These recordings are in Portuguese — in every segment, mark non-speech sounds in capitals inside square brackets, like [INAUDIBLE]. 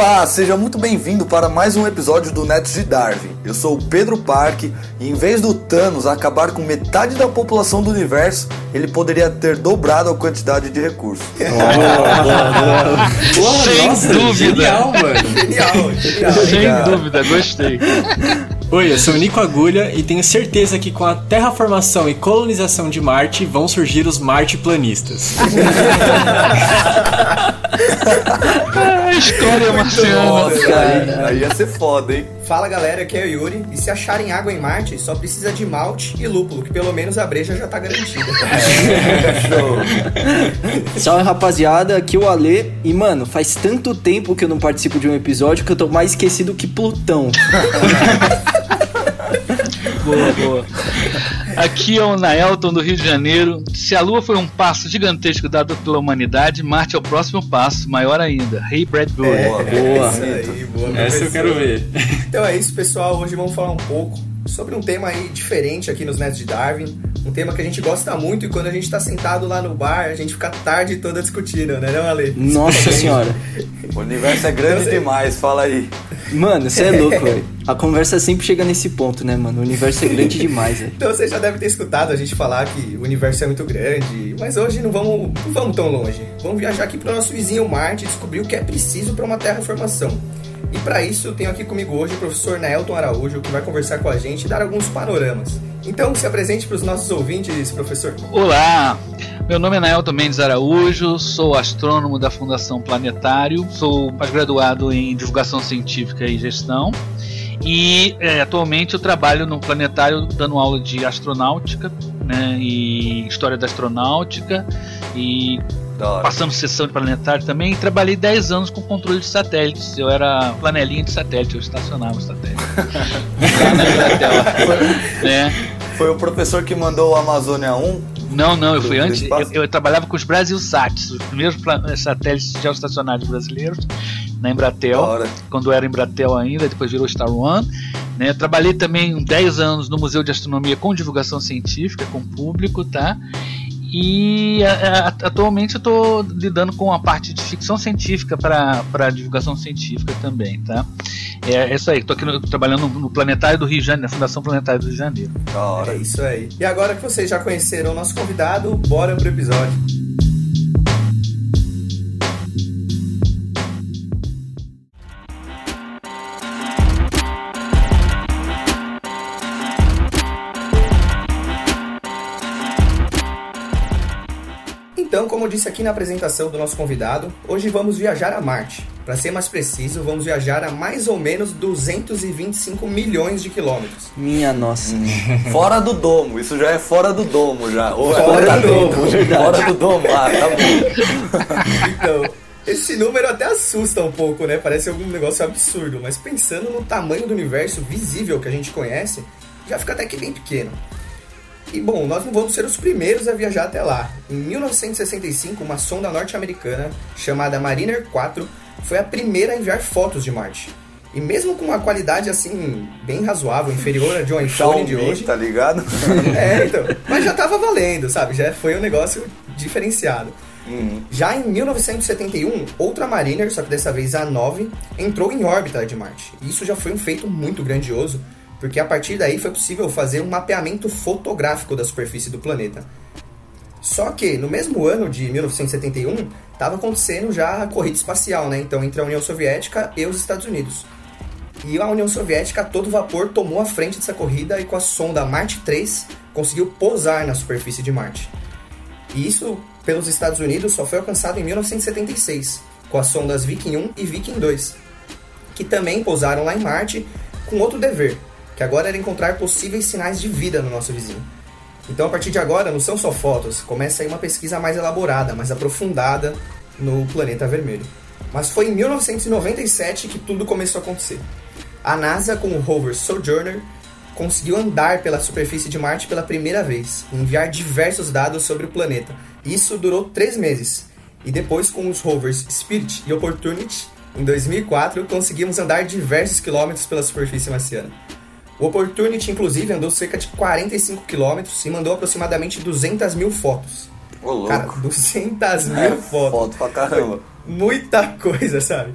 Olá, seja muito bem-vindo para mais um episódio do Netos de Darwin. Eu sou o Pedro Parque e em vez do Thanos acabar com metade da população do universo, ele poderia ter dobrado a quantidade de recursos. [LAUGHS] Oh, Sem nossa, dúvida. Genial, mano. Genial, genial. Sem dúvida, gostei. Oi, eu sou o Nico Agulha e tenho certeza que com a terraformação e colonização de Marte vão surgir os [LAUGHS] [LAUGHS] Marte-planistas. História marciana. Nossa, aí, aí ia ser foda, hein? Fala galera, aqui é o Yuri. E se acharem água em Marte, só precisa de malte e lúpulo, que pelo menos a breja já tá garantida. [LAUGHS] É. Salve rapaziada, aqui é o Ale. E mano, faz tanto tempo que eu não participo de um episódio que eu tô mais esquecido que Plutão. [LAUGHS] boa, boa. Aqui é o Naelton do Rio de Janeiro. Se a Lua foi um passo gigantesco dado pela humanidade, Marte é o próximo passo, maior ainda. Hey Bradbury. É, boa, boa. Aí, boa Essa eu quero ver. Então é isso, pessoal. Hoje vamos falar um pouco sobre um tema aí diferente aqui nos Netos de Darwin. Um tema que a gente gosta muito e quando a gente tá sentado lá no bar, a gente fica a tarde toda discutindo, né, não, Ale? Nossa senhora. O universo é grande então, demais, fala aí. Mano, você é louco, [LAUGHS] velho. A conversa sempre chega nesse ponto, né, mano? O universo é grande demais, velho. Então você já deve ter escutado a gente falar que o universo é muito grande, mas hoje não vamos, não vamos tão longe. Vamos viajar aqui pro nosso vizinho Marte e descobrir o que é preciso para uma terraformação. E para isso, eu tenho aqui comigo hoje o professor Nelton Araújo, que vai conversar com a gente e dar alguns panoramas. Então, se apresente para os nossos ouvintes, professor. Olá, meu nome é Nelton Mendes Araújo, sou astrônomo da Fundação Planetário, sou pós-graduado em divulgação científica e gestão. E é, atualmente eu trabalho no planetário dando aula de astronáutica né, e história da astronáutica e passando sessão de planetário também. E trabalhei 10 anos com controle de satélites. Eu era planelinha de satélite, eu estacionava o satélite. Foi, [LAUGHS] né? foi o professor que mandou o Amazônia 1? Não, não, eu fui antes. Eu, eu, trabalhava com os Brasil Sats, os primeiros satélites geoestacionários brasileiros, na Embratel, quando era Embratel ainda, depois virou Star One. Né? Trabalhei também 10 anos no Museu de Astronomia com divulgação científica, com público, tá? E a, a, atualmente eu estou lidando com a parte de ficção científica para divulgação científica também, tá? É, é isso aí, estou aqui no, trabalhando no, Planetário do Rio de Janeiro, na Fundação Planetária do Rio de Janeiro. É isso aí. E agora que vocês já conheceram o nosso convidado, bora pro episódio. Disse aqui na apresentação do nosso convidado, hoje vamos viajar a Marte. Para ser mais preciso, vamos viajar a mais ou menos 225 milhões de quilômetros. Minha nossa. fora do domo, isso já é fora do domo já. Ou é fora, fora do domo, verdade. Fora do domo, ah, tá bom. então, esse número até assusta um pouco, né? Parece algum negócio absurdo, mas pensando no tamanho do universo visível que a gente conhece, já fica até que bem pequeno. E bom, nós não vamos ser os primeiros a viajar até lá. Em 1965, uma sonda norte-americana chamada Mariner 4 foi a primeira a enviar fotos de Marte. E mesmo com uma qualidade assim, bem razoável, inferior a de um iPhone de hoje. tá ligado? [LAUGHS] é, então. Mas já tava valendo, sabe? Já foi um negócio diferenciado. Uhum. Já em 1971, outra Mariner, só que dessa vez a 9, entrou em órbita de Marte. E isso já foi um feito muito grandioso, porque a partir daí foi possível fazer um mapeamento fotográfico da superfície do planeta. Só que no mesmo ano de 1971 estava acontecendo já a corrida espacial, né? Então entre a União Soviética e os Estados Unidos. E a União Soviética a todo vapor tomou a frente dessa corrida e com a sonda Marte 3 conseguiu pousar na superfície de Marte. E isso pelos Estados Unidos só foi alcançado em 1976, com as sondas Viking 1 e Viking 2, que também pousaram lá em Marte com outro dever, que agora era encontrar possíveis sinais de vida no nosso vizinho. Então, a partir de agora, não são só fotos, começa aí uma pesquisa mais elaborada, mais aprofundada no planeta vermelho. Mas foi em 1997 que tudo começou a acontecer. A NASA, com o rover Sojourner, conseguiu andar pela superfície de Marte pela primeira vez enviar diversos dados sobre o planeta. Isso durou três meses. E depois, com os rovers Spirit e Opportunity, em 2004, conseguimos andar diversos quilômetros pela superfície marciana. O Opportunity, inclusive, andou cerca de 45 quilômetros e mandou aproximadamente 200 mil fotos. Ô, louco. Cara, 200 mil é, fotos. Foto pra caramba. Muita coisa, sabe?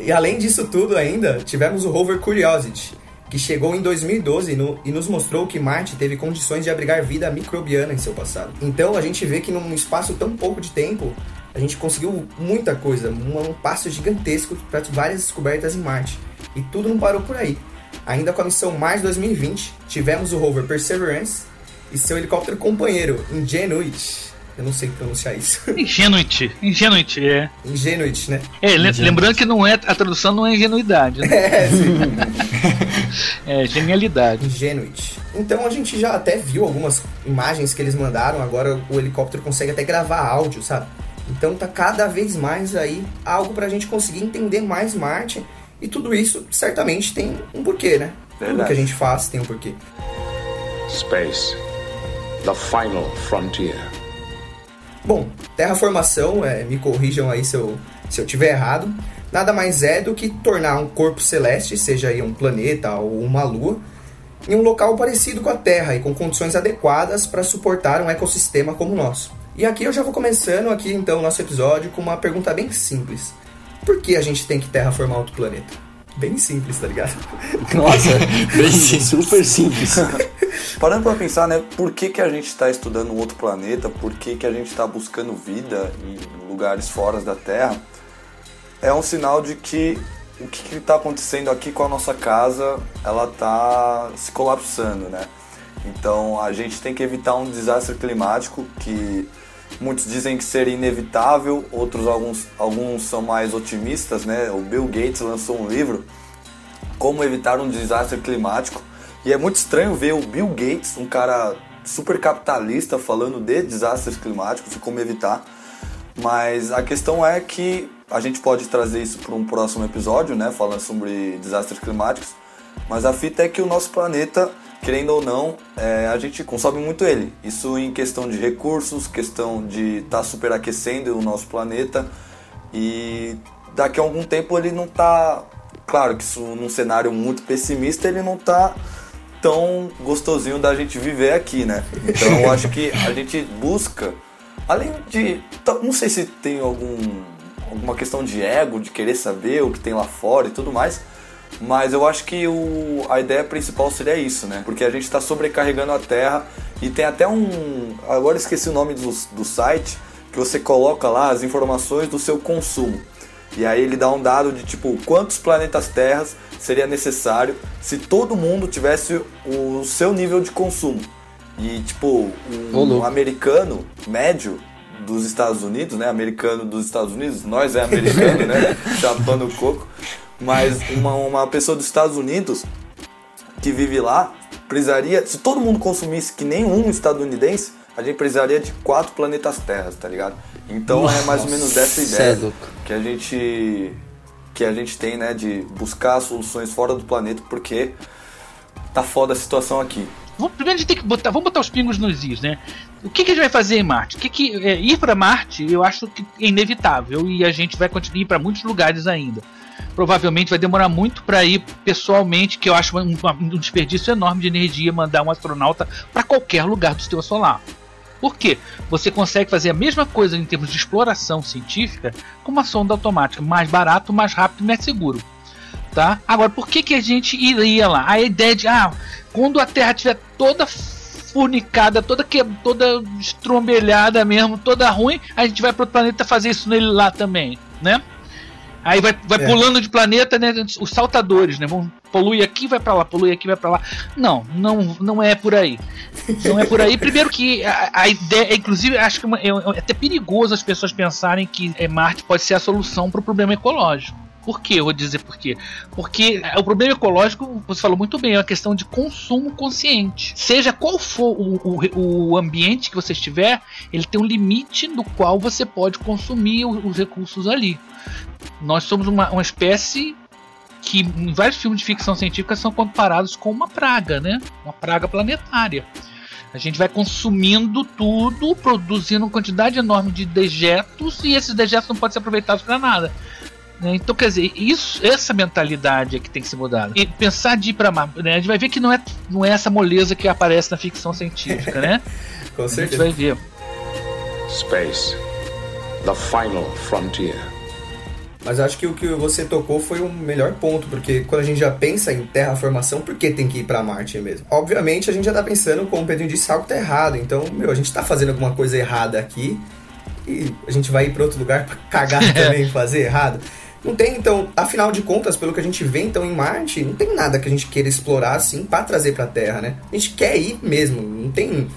E além disso tudo ainda, tivemos o rover Curiosity, que chegou em 2012 no, e nos mostrou que Marte teve condições de abrigar vida microbiana em seu passado. Então a gente vê que num espaço tão pouco de tempo, a gente conseguiu muita coisa, um, um passo gigantesco para várias descobertas em Marte. E tudo não parou por aí. Ainda com a missão Mars 2020, tivemos o rover Perseverance e seu helicóptero companheiro, Ingenuity. Eu não sei pronunciar isso. [LAUGHS] Ingenuity. Ingenuity, é. Ingenuity, né? É, Ingenuity. lembrando que não é, a tradução não é ingenuidade. Né? [LAUGHS] É, sim. é, genialidade. Ingenuity. Então a gente já até viu algumas imagens que eles mandaram, agora o helicóptero consegue até gravar áudio, sabe? Então tá cada vez mais aí algo pra gente conseguir entender mais Marte. E tudo isso certamente tem um porquê, né? Verdade. Tudo que a gente faz tem um porquê. Space. The final frontier. Bom, terraformação, é, me corrijam aí se eu, se eu tiver errado, nada mais é do que tornar um corpo celeste, seja aí um planeta ou uma lua, em um local parecido com a Terra e com condições adequadas para suportar um ecossistema como o nosso. E aqui eu já vou começando aqui então o nosso episódio com uma pergunta bem simples. Por que a gente tem que terraformar outro planeta? Bem simples, tá ligado? [LAUGHS] Nossa, bem [LAUGHS] simples. super simples. [LAUGHS] Parando pra pensar, né, por que, que a gente está estudando um outro planeta, por que, que a gente está buscando vida em lugares fora da Terra, é um sinal de que o que está acontecendo aqui com a nossa casa, ela está se colapsando, né? Então a gente tem que evitar um desastre climático que muitos dizem que seria inevitável, outros alguns, alguns são mais otimistas, né? O Bill Gates lançou um livro como evitar um desastre climático e é muito estranho ver o Bill Gates, um cara super capitalista, falando de desastres climáticos e como evitar. Mas a questão é que a gente pode trazer isso para um próximo episódio, né? Falando sobre desastres climáticos. Mas a fita é que o nosso planeta querendo ou não, é, a gente consome muito ele. Isso em questão de recursos, questão de estar tá superaquecendo o nosso planeta. E daqui a algum tempo ele não está. Claro que isso num cenário muito pessimista, ele não está tão gostosinho da gente viver aqui, né? Então eu acho que a gente busca, além de. Não sei se tem algum, alguma questão de ego, de querer saber o que tem lá fora e tudo mais mas eu acho que o, a ideia principal seria isso, né? Porque a gente está sobrecarregando a Terra e tem até um. Agora esqueci o nome do, do site, que você coloca lá as informações do seu consumo. E aí ele dá um dado de tipo quantos planetas Terras seria necessário se todo mundo tivesse o seu nível de consumo. E tipo, um, americano médio dos Estados Unidos, né? Americano dos Estados Unidos, nós é americano, né? [LAUGHS] Chapando o coco. Mas uma, uma pessoa dos Estados Unidos que vive lá precisaria, se todo mundo consumisse que nem um estadunidense, a gente precisaria de quatro planetas Terras, tá ligado? Então Nossa, é mais ou menos dessa ideia é que a gente que a gente tem, né, de buscar soluções fora do planeta, porque tá foda a situação aqui. Primeiro a gente tem que botar, vamos botar os pingos nos is, né? O que, que a gente vai fazer em Marte? O que que, é, ir para Marte, eu acho que é inevitável e a gente vai continuar para muitos lugares ainda provavelmente vai demorar muito para ir pessoalmente, que eu acho um, um, desperdício enorme de energia mandar um astronauta para qualquer lugar do sistema solar. Por quê? Você consegue fazer a mesma coisa em termos de exploração científica com uma sonda automática, mais barato, mais rápido e mais seguro. Tá? Agora, por que, que a gente iria lá? A ideia de, ah, quando a Terra estiver toda furnicada, toda que, toda estrombelhada mesmo, toda ruim, a gente vai para o planeta fazer isso nele lá também, né? Aí vai, vai é. pulando de planeta, né? Os saltadores, né? Vão polui aqui, vai para lá, polui aqui, vai para lá. Não, não, não é por aí. Não é por aí. Primeiro que a, a ideia, inclusive, acho que é, é, até perigoso as pessoas pensarem que é, Marte pode ser a solução para o problema ecológico. Por quê? Eu vou dizer por quê. Porque o problema ecológico, você falou muito bem, é uma questão de consumo consciente. Seja qual for o, o, o ambiente que você estiver, ele tem um limite no qual você pode consumir os recursos ali. Nós somos uma, uma espécie que em vários filmes de ficção científica são comparados com uma praga, né? Uma praga planetária. A gente vai consumindo tudo, produzindo uma quantidade enorme de dejetos e esses dejetos não podem ser aproveitados para nada. Né? Então, quer dizer, isso, essa mentalidade é que tem que ser mudada. E pensar de ir para Marte, né? a gente vai ver que não é, não é essa moleza que aparece na ficção científica, né? [LAUGHS] Com certeza. A gente vai ver. Space, the final frontier. Mas acho que o que você tocou foi o um melhor ponto, porque quando a gente já pensa em terraformação, por que tem que ir para Marte mesmo? Obviamente a gente já tá pensando, como o Pedro disse, algo tá errado. Então, meu, a gente tá fazendo alguma coisa errada aqui e a gente vai ir para outro lugar para cagar [LAUGHS] também, fazer errado. Não tem, então, afinal de contas, pelo que a gente vê então em Marte, não tem nada que a gente queira explorar assim para trazer para Terra, né? A gente quer ir mesmo, não tem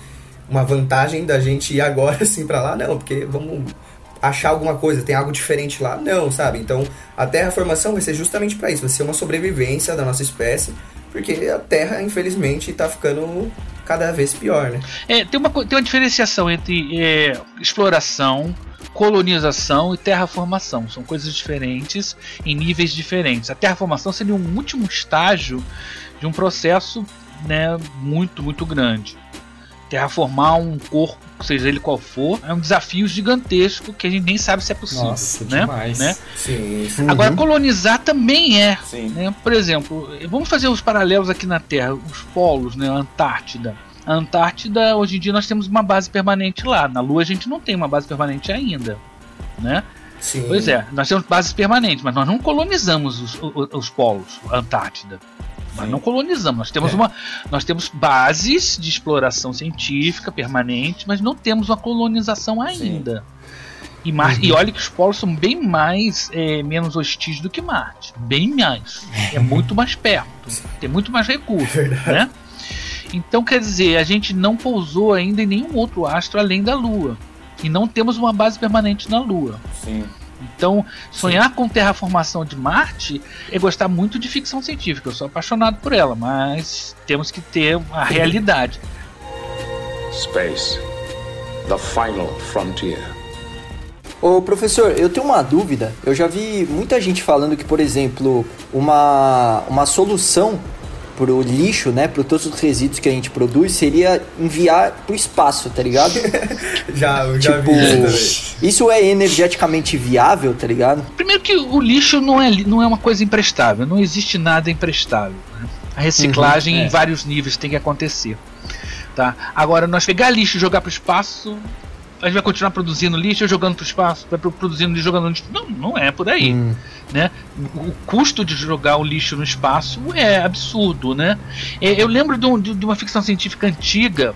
uma vantagem da gente ir agora [LAUGHS] assim para lá, não, porque vamos achar alguma coisa, tem algo diferente lá, não, sabe? Então, a terraformação vai ser justamente para isso, vai ser uma sobrevivência da nossa espécie, porque a Terra, infelizmente, está ficando cada vez pior, né? É, tem uma, tem uma diferenciação entre é, exploração colonização e terraformação. São coisas diferentes em níveis diferentes. A terraformação seria um último estágio de um processo né, muito, muito grande. Terraformar um corpo, seja ele qual for, é um desafio gigantesco que a gente nem sabe se é possível. Nossa, né? demais. Né? Sim, sim. Agora, uhum. colonizar também é. Né? Por exemplo, vamos fazer os paralelos aqui na Terra, os polos, né? a Antártida. A Antártida, hoje em dia, nós temos uma base permanente lá. Na Lua, a gente não tem uma base permanente ainda, né? Sim. Pois é, nós temos bases permanentes, mas nós não colonizamos os, os, os polos, a Antártida. Nós não colonizamos, nós temos, é. uma, nós temos bases de exploração científica permanente, mas não temos uma colonização ainda. E, Marte, uhum. e olha que os polos são bem mais é, menos hostis do que Marte. Bem mais. É muito mais perto. Tem muito mais recursos. Né? Então quer dizer, a gente não pousou ainda em nenhum outro astro além da Lua. E não temos uma base permanente na Lua. Sim. Então, sonhar Sim. com terraformação de Marte é gostar muito de ficção científica. Eu sou apaixonado por ela, mas temos que ter a realidade. Space, the final frontier. Ô professor, eu tenho uma dúvida. Eu já vi muita gente falando que, por exemplo, uma, uma solução pro lixo, né, pro todos os resíduos que a gente produz, seria enviar pro espaço, tá ligado? [LAUGHS] já, eu já tipo, vi isso Isso é energeticamente viável, tá ligado? Primeiro que o lixo não é, não é uma coisa imprestável, não existe nada imprestável. Né? A reciclagem uhum, é. em vários níveis tem que acontecer. Tá? Agora, nós pegar lixo e jogar pro espaço, a gente vai continuar produzindo lixo, jogando para o espaço, vai produzindo lixo, jogando lixo. Não, não é por aí. Hum. Né? O custo de jogar o lixo no espaço é absurdo, né? É, eu lembro de, de uma ficção científica antiga,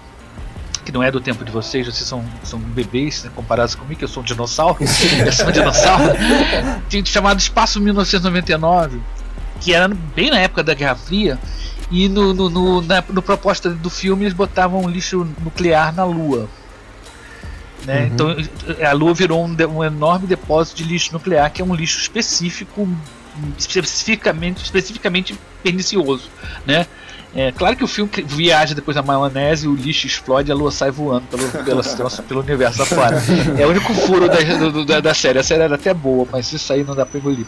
que não é do tempo de vocês, vocês são, são bebês né, comparados comigo, que eu sou um dinossauro, [LAUGHS] eu sou um dinossauro, chamado Espaço 1999, que era bem na época da Guerra Fria, e no, no, no, na no proposta do filme eles botavam lixo nuclear na Lua. Né? Uhum. Então a Lua virou um, um, enorme depósito de lixo nuclear, que é um lixo específico, especificamente, especificamente pernicioso. Né? É claro que o filme viaja depois da maionese, o lixo explode e a lua sai voando pelo, pelo, pelo universo afora. É o único furo da, do, da, da, série. A série era até boa, mas isso aí não dá pra engolir.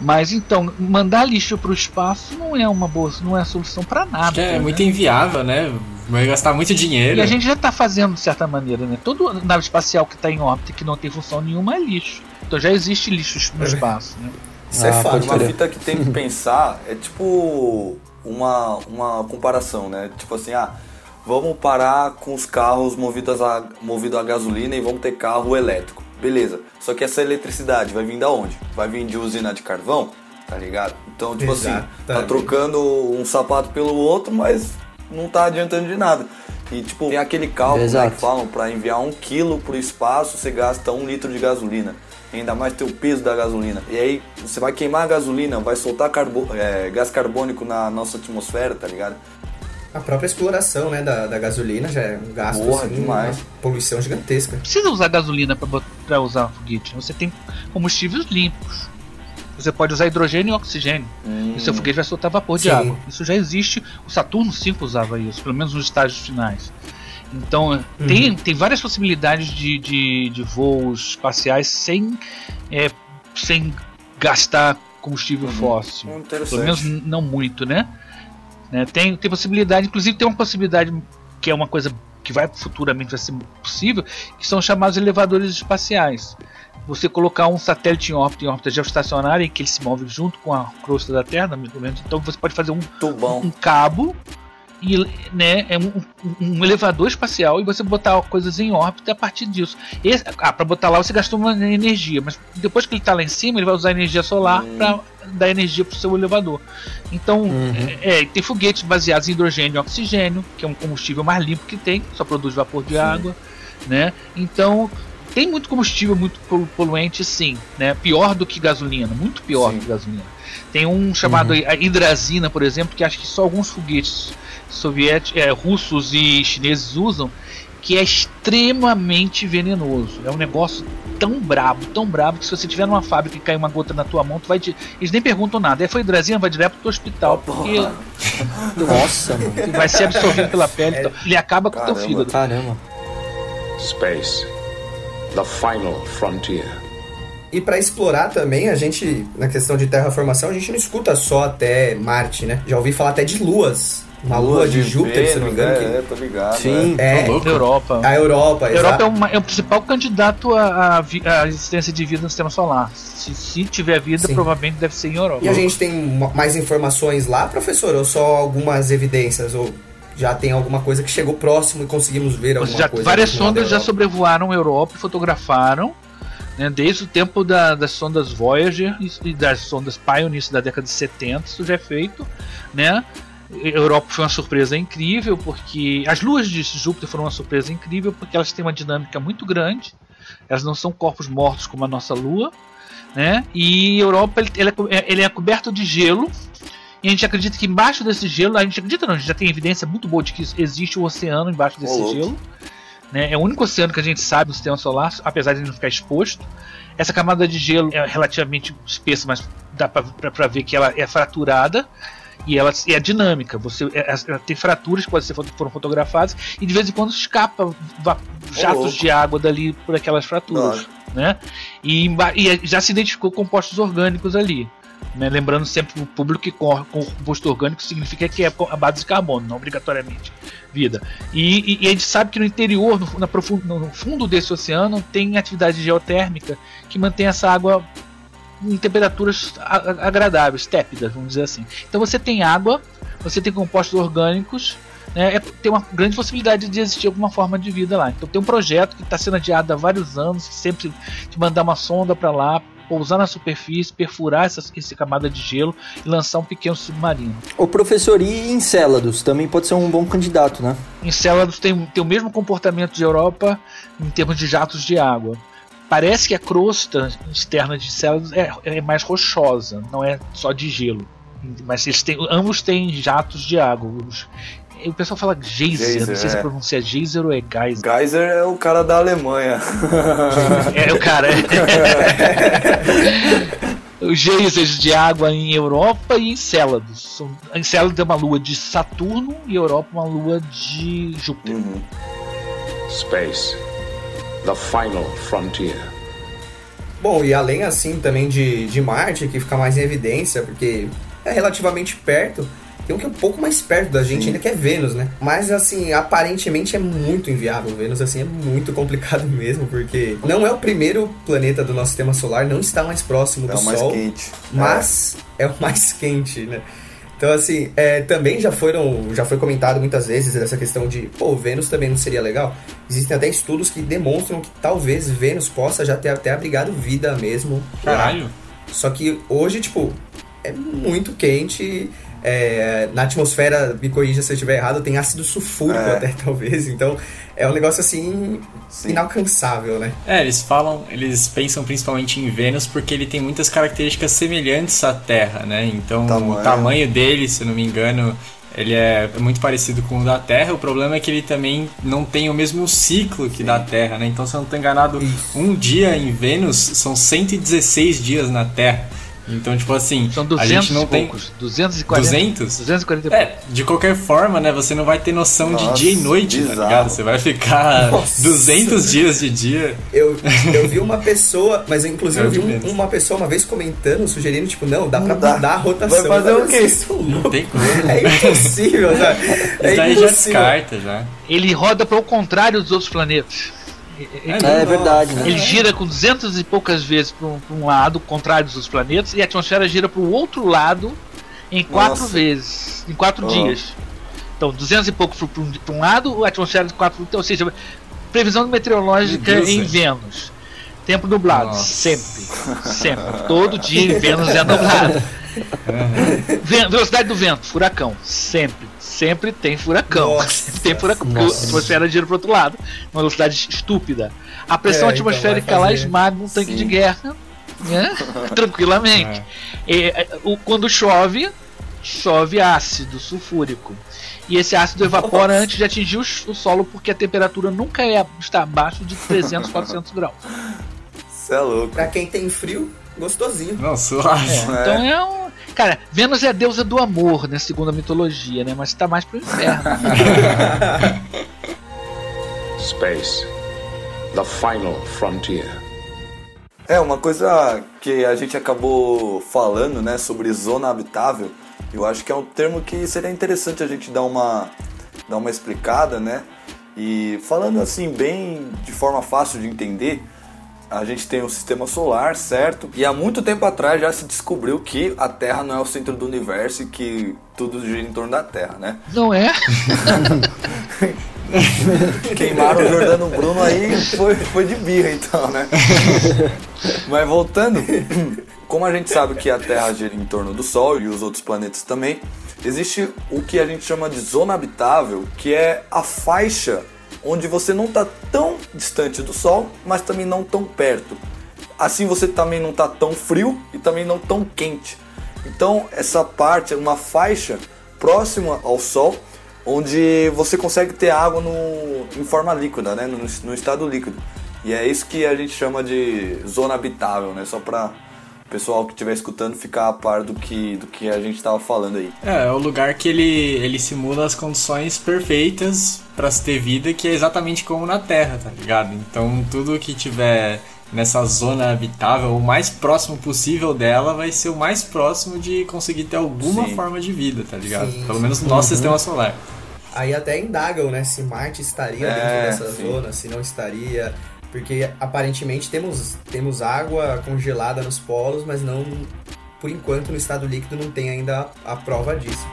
Mas então, mandar lixo pro espaço não é uma boa, não é a solução para nada. É, né? muito inviável, né? Vai gastar muito dinheiro. E a gente já está fazendo de certa maneira, né? Toda nave espacial que está em órbita que não tem função nenhuma é lixo. Então já existe lixo no é. espaço, né? Isso é ah, é fato. Uma fita que tem que pensar é tipo uma, uma comparação, né? Tipo assim, ah, vamos parar com os carros movidos a, movidos a gasolina e vamos ter carro elétrico. Beleza. Só que essa eletricidade vai vir da onde? Vai vir de usina de carvão? Tá ligado? Então, tipo Exato. assim, tá trocando um sapato pelo outro, mas não tá adiantando de nada. E tipo, tem aquele cálculo né, que falam, para enviar um quilo pro espaço, você gasta um litro de gasolina. Ainda mais ter o peso da gasolina. E aí você vai queimar a gasolina, vai soltar carbo é, gás carbônico na nossa atmosfera, tá ligado? A própria exploração né, da, da gasolina já é um gasto Porra, assim, demais. uma poluição gigantesca. Precisa usar gasolina para usar foguete. Você tem combustíveis limpos. Você pode usar hidrogênio e oxigênio. Hum. E seu foguete vai soltar vapor Sim. de água. Isso já existe. O Saturno 5 usava isso, pelo menos nos estágios finais. Então, uhum. tem, tem várias possibilidades de, de, de voos espaciais sem, é, sem gastar combustível uhum. fóssil. Pelo menos não muito, né? né? Tem, tem possibilidade, inclusive tem uma possibilidade que é uma coisa que vai futuramente vai ser possível, que são chamados elevadores espaciais você colocar um satélite em órbita, em órbita geoestacionária, em que ele se move junto com a crosta da Terra, então você pode fazer um, Tubão. um cabo e, né, é um, um, elevador espacial e você botar coisas em órbita a partir disso. Esse, ah, para botar lá você gastou uma energia, mas depois que ele está lá em cima, ele vai usar energia solar hum. para dar energia para o seu elevador. Então, uhum. é, é, tem foguetes baseados em hidrogênio e oxigênio, que é um combustível mais limpo que tem, só produz vapor de sim. água, né? Então, tem muito combustível muito poluente, sim, né? Pior do que gasolina, muito pior sim. do que gasolina. Tem um chamado uhum. hidrazina, por exemplo, que acho que só alguns foguetes soviéticos, é, russos e chineses usam, que é extremamente venenoso. É um negócio tão brabo, tão brabo, que se você tiver numa fábrica e cair uma gota na tua mão, tu vai te... eles nem perguntam nada. É foi hidrazina, vai direto pro hospital, porque. Nossa, mano. [LAUGHS] Vai ser absorvido pela pele. É... Então. Ele acaba com o teu fígado. Caramba. Space. The final frontier. E para explorar também, a gente, na questão de terraformação, a gente não escuta só até Marte, né? Já ouvi falar até de luas. Uma lua, lua de, de Júpiter, Vênus, se não me engano. É, que... é tô ligado. Sim, é. é. Europa. A Europa, A Europa é, uma, é, o principal candidato à, à, existência de vida no sistema solar. Se, se tiver vida, Sim. provavelmente deve ser em Europa. E a gente tem mais informações lá, professor? Ou só algumas evidências? Ou já tem alguma coisa que chegou próximo e conseguimos ver alguma já, coisa? Várias sondas já sobrevoaram a Europa e fotografaram né, desde o tempo da, das sondas Voyager e das sondas Pioneer da década de 70, isso já é feito, né? Europa foi uma surpresa incrível porque as luas de Júpiter foram uma surpresa incrível porque elas têm uma dinâmica muito grande. Elas não são corpos mortos como a nossa Lua, né? E Europa ele, ele, é, ele é coberto de gelo e a gente acredita que embaixo desse gelo, a gente acredita não, a gente já tem evidência muito boa de que existe o um oceano embaixo desse oh, gelo. Né? É o único oceano que a gente sabe no sistema solar, apesar de não ficar exposto. Essa camada de gelo é relativamente espessa, mas dá para ver que ela é fraturada e ela é dinâmica. Você é, ela tem fraturas que podem ser foram fotografadas e de vez em quando escapa jatos de água dali por aquelas fraturas, né? E, e, já se identificou compostos orgânicos ali. Né? Lembrando sempre o público que composto orgânico significa que é a base de carbono, não obrigatoriamente vida. E, e, e a gente sabe que no interior, no, na no fundo desse oceano, tem atividade geotérmica que mantém essa água em temperaturas agradáveis, tépidas, vamos dizer assim. Então você tem água, você tem compostos orgânicos, né, é, tem uma grande possibilidade de existir alguma forma de vida lá. Então tem um projeto que está sendo adiado há vários anos, sempre de mandar uma sonda para lá pousar na superfície, perfurar essa, essa camada de gelo e lançar um pequeno submarino. O professor, e Encélados? Também pode ser um bom candidato, né? Encélados tem, tem o mesmo comportamento de Europa em termos de jatos de água. Parece que a crosta externa de Encélados é, é mais rochosa, não é só de gelo. Mas eles têm, ambos têm jatos de água. Os, o pessoal fala geyser, geyser não sei é. se pronuncia geyser ou é geyser. Geyser é o cara da Alemanha. [LAUGHS] é o cara. É. [LAUGHS] [LAUGHS] Os geysers de água em Europa e em Célados. Encélado é uma lua de Saturno e Europa uma lua de Júpiter. Uhum. Space, the final frontier. Bom, e além assim também de, de Marte, que fica mais em evidência, porque é relativamente perto, tem um que é um pouco mais perto da gente Sim. ainda, que é Vênus, né? Mas, assim, aparentemente é muito inviável. Vênus, assim, é muito [LAUGHS] complicado mesmo, porque não é o primeiro planeta do nosso sistema solar, não está mais próximo é do Sol. É o mais quente. Mas é. é o mais [LAUGHS] quente, né? Então, assim, é, também já foram, já foi comentado muitas vezes essa questão de, pô, Vênus também não seria legal. Existem até estudos que demonstram que talvez Vênus possa já ter até abrigado vida mesmo. Caralho. Lá. Só que hoje, tipo, é muito quente é, na atmosfera, me corrija se eu estiver errado, tem ácido sulfúrico é. até, [LAUGHS] talvez. Então, é um negócio assim Sim. inalcançável, né? É, eles falam, eles pensam principalmente em Vênus porque ele tem muitas características semelhantes à Terra, né? Então, tamanho. o tamanho dele, se eu não me engano, ele é muito parecido com o da Terra. O problema é que ele também não tem o mesmo ciclo que Sim. da Terra, né? Então, se eu não estou enganado, Isso. um dia em Vênus são 116 dias na Terra. Então, tipo assim, São 200 a gente não tem poucos, 240. 200? 240 É, de qualquer forma, né, você não vai ter noção Nossa, de dia e noite, bizarro. tá ligado? Você vai ficar Nossa. 200 dias de dia. Eu, eu vi uma pessoa, mas eu, inclusive eu vi um, uma pessoa uma vez comentando, sugerindo, tipo, não, dá pra não mudar a rotação. Vai fazer o quê? Não tem como. É impossível, sabe? É Isso daí impossível. já descarta, já. Ele roda para o contrário dos outros planetas. É, é verdade, né? Ele gira com 200 e poucas vezes para um, um, lado, contrário dos planetas, e a atmosfera gira para o outro lado em quatro Nossa. vezes, em quatro oh. dias. Então, 200 e pouco para um, lado, a atmosfera de 4 ou seja, previsão meteorológica em Vênus. Tempo nublado, Nossa. sempre. Sempre. Todo dia em Vênus é nublado. [LAUGHS] Uhum. Velocidade do vento, furacão. Sempre. Sempre tem furacão. Nossa. Sempre tem furacão. Porque a atmosfera gira para outro lado. Uma velocidade estúpida. A pressão é, então atmosférica então lá esmaga um tanque Sim. de guerra. Né? [LAUGHS] Tranquilamente. É. É, o, quando chove, chove ácido sulfúrico. E esse ácido evapora Nossa. antes de atingir o, o, solo, porque a temperatura nunca é, está abaixo de 300, 400 graus. Isso é louco. Pra quem tem frio, gostosinho. Não, suave. É, então é um. Cara, Vênus é a deusa do amor, né? Segundo a mitologia, né? Mas tá mais pro inferno. [LAUGHS] Space. The final frontier. É, uma coisa que a gente acabou falando, né, sobre zona habitável, eu acho que é um termo que seria interessante a gente dar uma, dar uma explicada, né? E falando assim, bem de forma fácil de entender, a gente tem o um sistema solar, certo? E há muito tempo atrás já se descobriu que a Terra não é o centro do universo e que tudo gira em torno da Terra, né? Não é? [LAUGHS] Queimaram o Jordano Bruno aí foi, foi de birra então, né? [LAUGHS] Mas voltando, como a gente sabe que a Terra gira em torno do Sol e os outros planetas também, existe o que a gente chama de zona habitável, que é a faixa onde você não está tão distante do Sol, mas também não tão perto. Assim você também não está tão frio e também não tão quente. Então essa parte é uma faixa próxima ao Sol, onde você consegue ter água no, em forma líquida, né? no, no estado líquido. E é isso que a gente chama de zona habitável, né? Só para o pessoal que estiver escutando ficar a par do que, do que a gente estava falando aí. É, é o lugar que ele, ele simula as condições perfeitas para se ter vida, que é exatamente como na Terra, tá ligado? Então tudo que tiver nessa zona habitável, o mais próximo possível dela vai ser o mais próximo de conseguir ter alguma Sim. forma de vida, tá ligado? Sim. Pelo menos no nosso uhum. sistema solar. Aí até indagam, né, se Marte estaria é, dentro dessa sim. zona, se não estaria. Porque aparentemente temos, temos água congelada nos polos, mas não. Por enquanto no estado líquido não tem ainda a prova disso.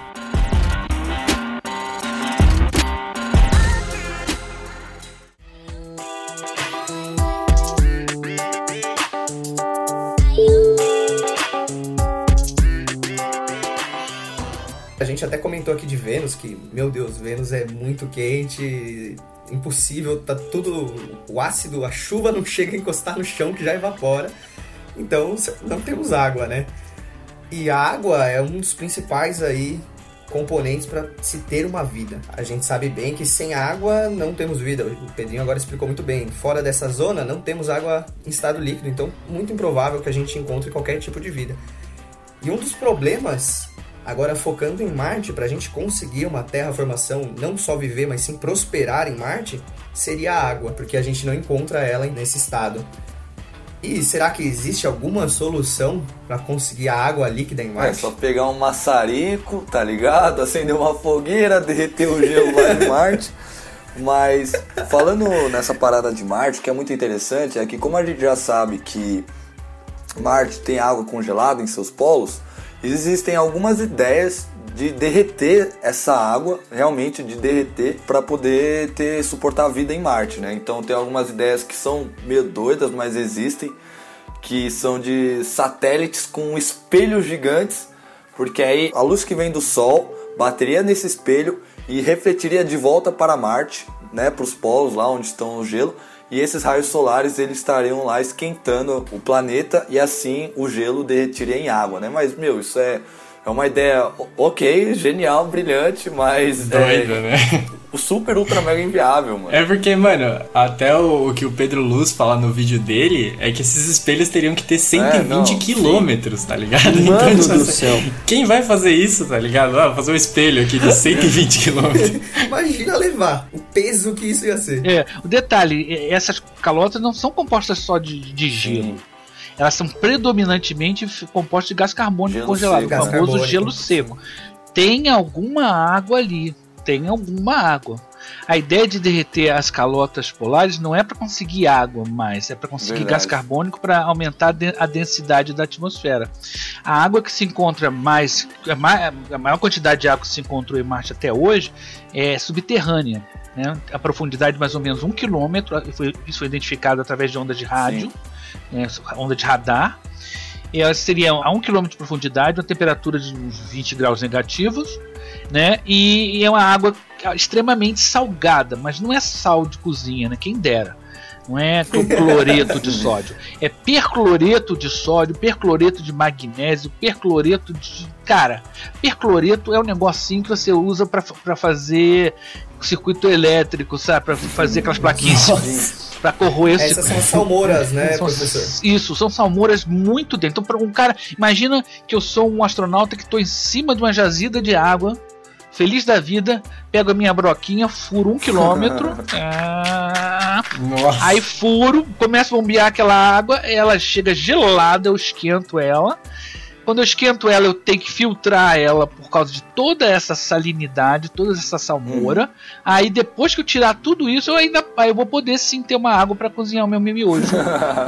Gente até comentou aqui de Vênus, que, meu Deus, Vênus é muito quente, impossível, tá tudo. O ácido, a chuva não chega a encostar no chão que já evapora. Então não temos água, né? E a água é um dos principais aí componentes para se ter uma vida. A gente sabe bem que sem água não temos vida. O Pedrinho agora explicou muito bem. Fora dessa zona não temos água em estado líquido, então muito improvável que a gente encontre qualquer tipo de vida. E um dos problemas Agora, focando em Marte, para a gente conseguir uma terraformação, não só viver, mas sim prosperar em Marte, seria a água, porque a gente não encontra ela nesse estado. E será que existe alguma solução para conseguir a água líquida em é Marte? É só pegar um maçarico, tá ligado? Acender uma fogueira, derreter o gelo lá em Marte. Mas falando nessa parada de Marte, o que é muito interessante é que como a gente já sabe que Marte tem água congelada em seus polos, existem algumas ideias de derreter essa água, realmente de derreter para poder ter suportar a vida em Marte, né? Então tem algumas ideias que são meio doidas, mas existem, que são de satélites com espelhos gigantes, porque aí a luz que vem do Sol bateria nesse espelho e refletiria de volta para Marte, né, para os polos lá onde estão o gelo, e esses raios solares eles estariam lá esquentando o planeta e assim o gelo derretiria em água, né? Mas meu, isso é é uma ideia ok, genial, brilhante, mas. Doida, é, né? O super ultra mega inviável, mano. É porque, mano, até o, o, que o Pedro Luz fala no vídeo dele é que esses espelhos teriam que ter 120 é, quilômetros, tá ligado? Mano então, do céu. Quem vai fazer isso, tá ligado? Ah, fazer um espelho aqui de 120 quilômetros. [LAUGHS] Imagina levar o peso que isso ia ser. É, o detalhe, essas calotas não são compostas só de, de gelo. Sim elas são predominantemente compostas de gás carbônico gelo congelado, o famoso gelo seco. Tem alguma água ali, tem alguma água. a ideia de derreter as calotas polares não é para conseguir água mais, é para conseguir Verdade. gás carbônico para aumentar a densidade da atmosfera. A água que se encontra mais, a maior quantidade de água que se encontrou em Marte até hoje é subterrânea. Né? A profundidade de mais ou menos um quilômetro, isso foi identificado através de ondas de rádio, né? onda de radar. E elas seriam a um quilômetro de profundidade, uma temperatura de uns 20 graus negativos, né? E, e, é uma água extremamente salgada, mas não é sal de cozinha, né? Quem dera. Não é cloreto de sódio, é percloreto de sódio, percloreto de magnésio, percloreto de. Cara, percloreto é um negocinho que você usa para fazer circuito elétrico, sabe? Para fazer aquelas plaquinhas para corroer esse Essas são salmouras, né, são, professor? Isso, são salmouras muito dentro. Então, para um cara, imagina que eu sou um astronauta que estou em cima de uma jazida de água, feliz da vida, pego a minha broquinha, furo um quilômetro, [LAUGHS] ah, aí furo, começo a bombear aquela água, ela chega gelada, eu esquento ela. Quando eu esquento ela, eu tenho que filtrar ela por causa de toda essa salinidade, toda essa salmoura. Uhum. Aí depois que eu tirar tudo isso, eu ainda aí eu vou poder sim ter uma água para cozinhar o meu miojo,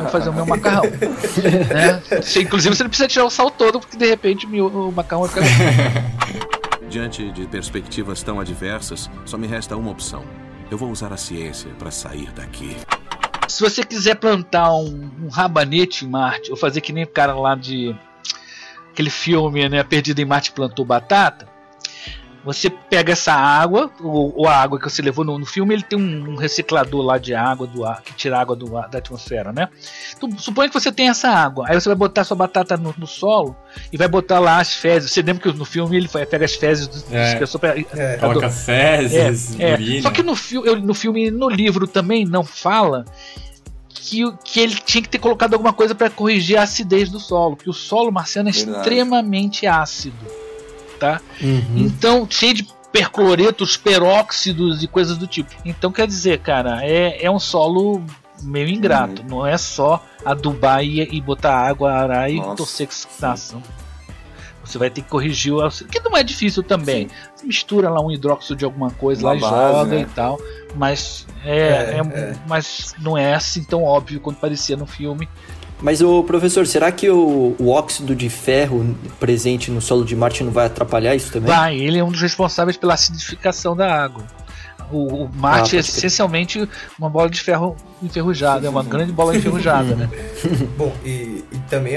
vou fazer o meu macarrão. [LAUGHS] né? Inclusive você não precisa tirar o sal todo, porque de repente o macarrão vai ficar. [LAUGHS] Diante de perspectivas tão adversas, só me resta uma opção. Eu vou usar a ciência para sair daqui. Se você quiser plantar um, um rabanete em Marte, ou fazer que nem o cara lá de aquele filme, né, Perdido em Marte plantou batata. Você pega essa água, ou, ou a água que você levou no, no, filme, ele tem um, um, reciclador lá de água do ar, que tira água do ar, da atmosfera, né? Então, suponha que você tem essa água, aí você vai botar sua batata no, no solo e vai botar lá as fezes. Você lembra que no filme ele pega as fezes dos, é, das pessoas pra, é, coloca fezes, é, é. Só que no, no filme, no livro também não fala que, que ele tinha que ter colocado alguma coisa para corrigir a acidez do solo, que o solo marciano é Verdade. extremamente ácido, tá? Uhum. Então, cheio de percloretos, peróxidos e coisas do tipo. Então, quer dizer, cara, é, é um solo meio ingrato. Uhum. Não é só adubar e, e botar água, arar e Nossa. torcer que estação. Você vai ter que corrigir o que não é difícil também. Você mistura lá um hidróxido de alguma coisa Uma lá base, e joga né? e tal. Mas é, é, é, mas não é assim tão óbvio quanto parecia no filme. Mas o professor, será que o, o, óxido de ferro presente no solo de Marte não vai atrapalhar isso também? Vai, ele é um dos responsáveis pela acidificação da água. O, o Marte ah, é essencialmente uma bola de ferro enferrujada, é uma grande bola enferrujada, né? [LAUGHS] Bom, e, e também,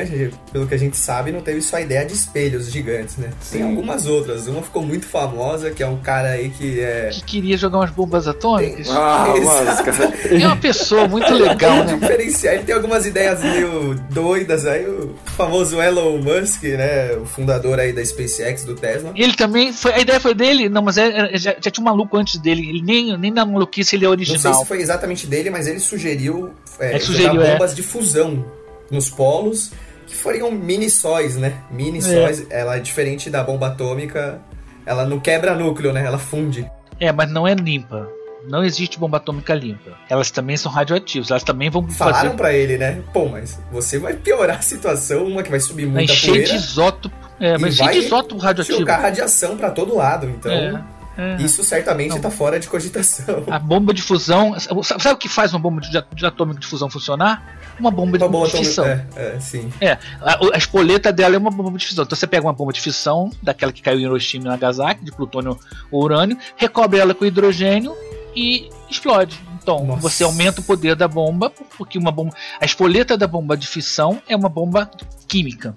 pelo que a gente sabe, não teve só a ideia de espelhos gigantes, né? Tem algumas outras. Uma ficou muito famosa, que é um cara aí que é. Que queria jogar umas bombas atômicas. Tem... Ah, mas, É uma pessoa muito legal, né? Diferenciar. Ele tem algumas ideias meio doidas aí. O famoso Elon Musk, né? O fundador aí da SpaceX, do Tesla. Ele também. Foi, a ideia foi dele? Não, mas é, é, já, já, tinha um maluco antes dele. Ele nem, nem na maluquice ele é original. Não sei se foi exatamente dele, mas ele sugeriu, é, é sugeriu é. bombas é. de fusão nos polos, que fariam mini sóis, né? Mini sóis, é. ela é diferente da bomba atômica, ela não quebra núcleo, né? Ela funde. É, mas não é limpa. Não existe bomba atômica limpa. Elas também são radioativas. Elas também vão Falaram fazer. para ele, né? Pô, mas você vai piorar a situação, uma que vai subir muita vai poeira. de isótopo. É, vai encher de isótopo radioativo. Jogar radiação para todo lado. Então. É. É. Isso certamente está fora de cogitação. A bomba de fusão. Sabe o que faz uma bomba de, de atômica de fusão funcionar? Uma bomba uma de, bomba de fissão. É, é, sim. É, a, a, espoleta dela é uma bomba de fissão. Então você pega uma bomba de fissão, daquela que caiu em Hiroshima e Nagasaki, de plutônio ou urânio, recobre ela com hidrogênio e explode. Então, Nossa. você aumenta o poder da bomba, porque uma bomba. A espoleta da bomba de fissão é uma bomba química.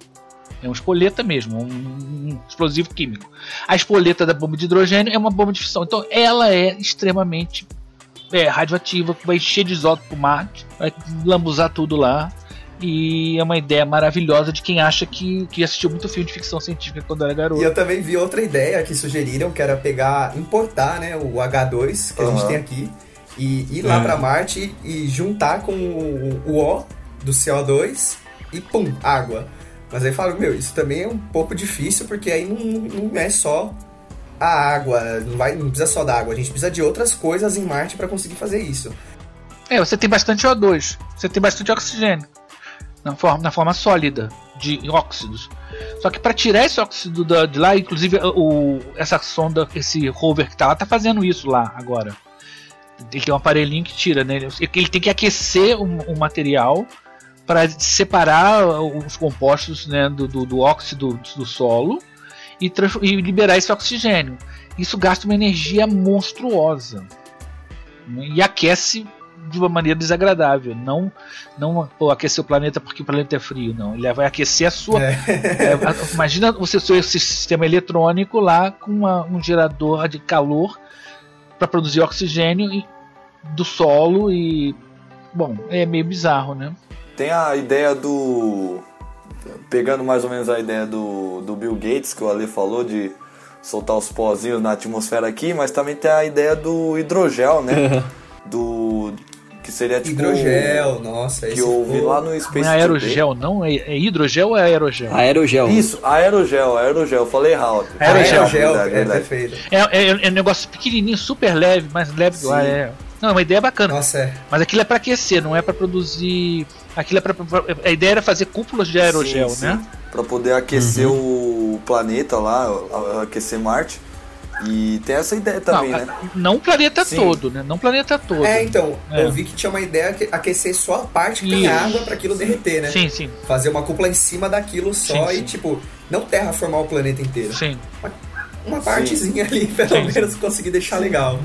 É uma espoleta mesmo, um, explosivo químico. A espoleta da bomba de hidrogênio é uma bomba de fissão. Então ela é extremamente é, radioativa, vai encher de isótopo Marte, vai lambuzar tudo lá. E é uma ideia maravilhosa de quem acha que, que assistiu muito filme de ficção científica quando era garoto. E eu também vi outra ideia que sugeriram, que era pegar, importar né, o H2 que uhum. a gente tem aqui, e ir lá uhum. para Marte e juntar com o, o O do CO2 e pum, água. Mas aí falo, meu, isso também é um pouco difícil, porque aí não, não é só a água, não, vai, não precisa só da água, a gente precisa de outras coisas em Marte para conseguir fazer isso. É, você tem bastante O2, você tem bastante oxigênio na forma, na forma sólida de óxidos. Só que para tirar esse óxido da, de lá, inclusive o, essa sonda, esse rover que está lá, está fazendo isso lá agora. Ele tem um aparelhinho que tira, né? Ele tem que aquecer o, o material para separar os compostos né, do, do, do óxido do solo e, e, liberar esse oxigênio. Isso gasta uma energia monstruosa né, e aquece de uma maneira desagradável. Não, não pô, aquecer o planeta porque o planeta é frio, não. Ele vai aquecer a sua. É. [LAUGHS] É, imagina você seu sistema eletrônico lá com uma, um gerador de calor para produzir oxigênio do solo e bom é meio bizarro, né? Tem a ideia do pegando mais ou menos a ideia do, do Bill Gates que o Ale falou de soltar os pozinhos na atmosfera aqui, mas também tem a ideia do hidrogel, né? [LAUGHS] do que seria tipo. Hidrogel, nossa, Que eu vi lá no Space Não é aerogel, não? É, é, hidrogel ou é aerogel? Aerogel. Isso, aerogel, aerogel. Falei errado. Aerogel, aerogel verdade, é, perfeito. É, é, é, um negócio pequenininho, super leve, mais leve do ar. É. Não, uma ideia bacana. Nossa, é. Mas aquilo é para aquecer, não é para produzir. Aquilo é pra, A ideia era fazer cúpulas de aerogel, sim, né? Para poder aquecer uhum. o planeta lá, aquecer Marte. E tem essa ideia também, não, né? Não o planeta Sim. todo, né? Não o planeta todo. É, então, é. eu vi que tinha uma ideia que aquecer só a parte que tem água para aquilo derreter, né? Sim, sim. Fazer uma cúpula em cima daquilo só sim, e, sim. tipo, não terraformar o planeta inteiro. Sim. Uma, uma partezinha ali, pelo menos, conseguir deixar legal.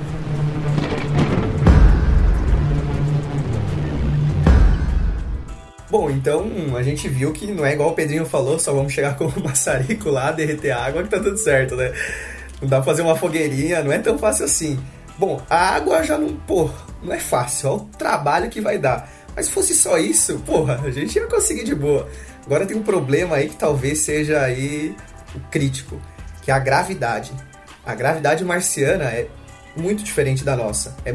Bom, então a gente viu que não é igual o Pedrinho falou, só vamos chegar com [LAUGHS] o maçarico lá, derreter a água que tá tudo certo, né? Não dá pra fazer uma fogueirinha, não é tão fácil assim. Bom, a água já não, pô, não é fácil, olha o trabalho que vai dar. Mas se fosse só isso, porra, a gente ia conseguir de boa. Agora tem um problema aí que talvez seja aí o crítico, que é a gravidade. A gravidade marciana é muito diferente da nossa. É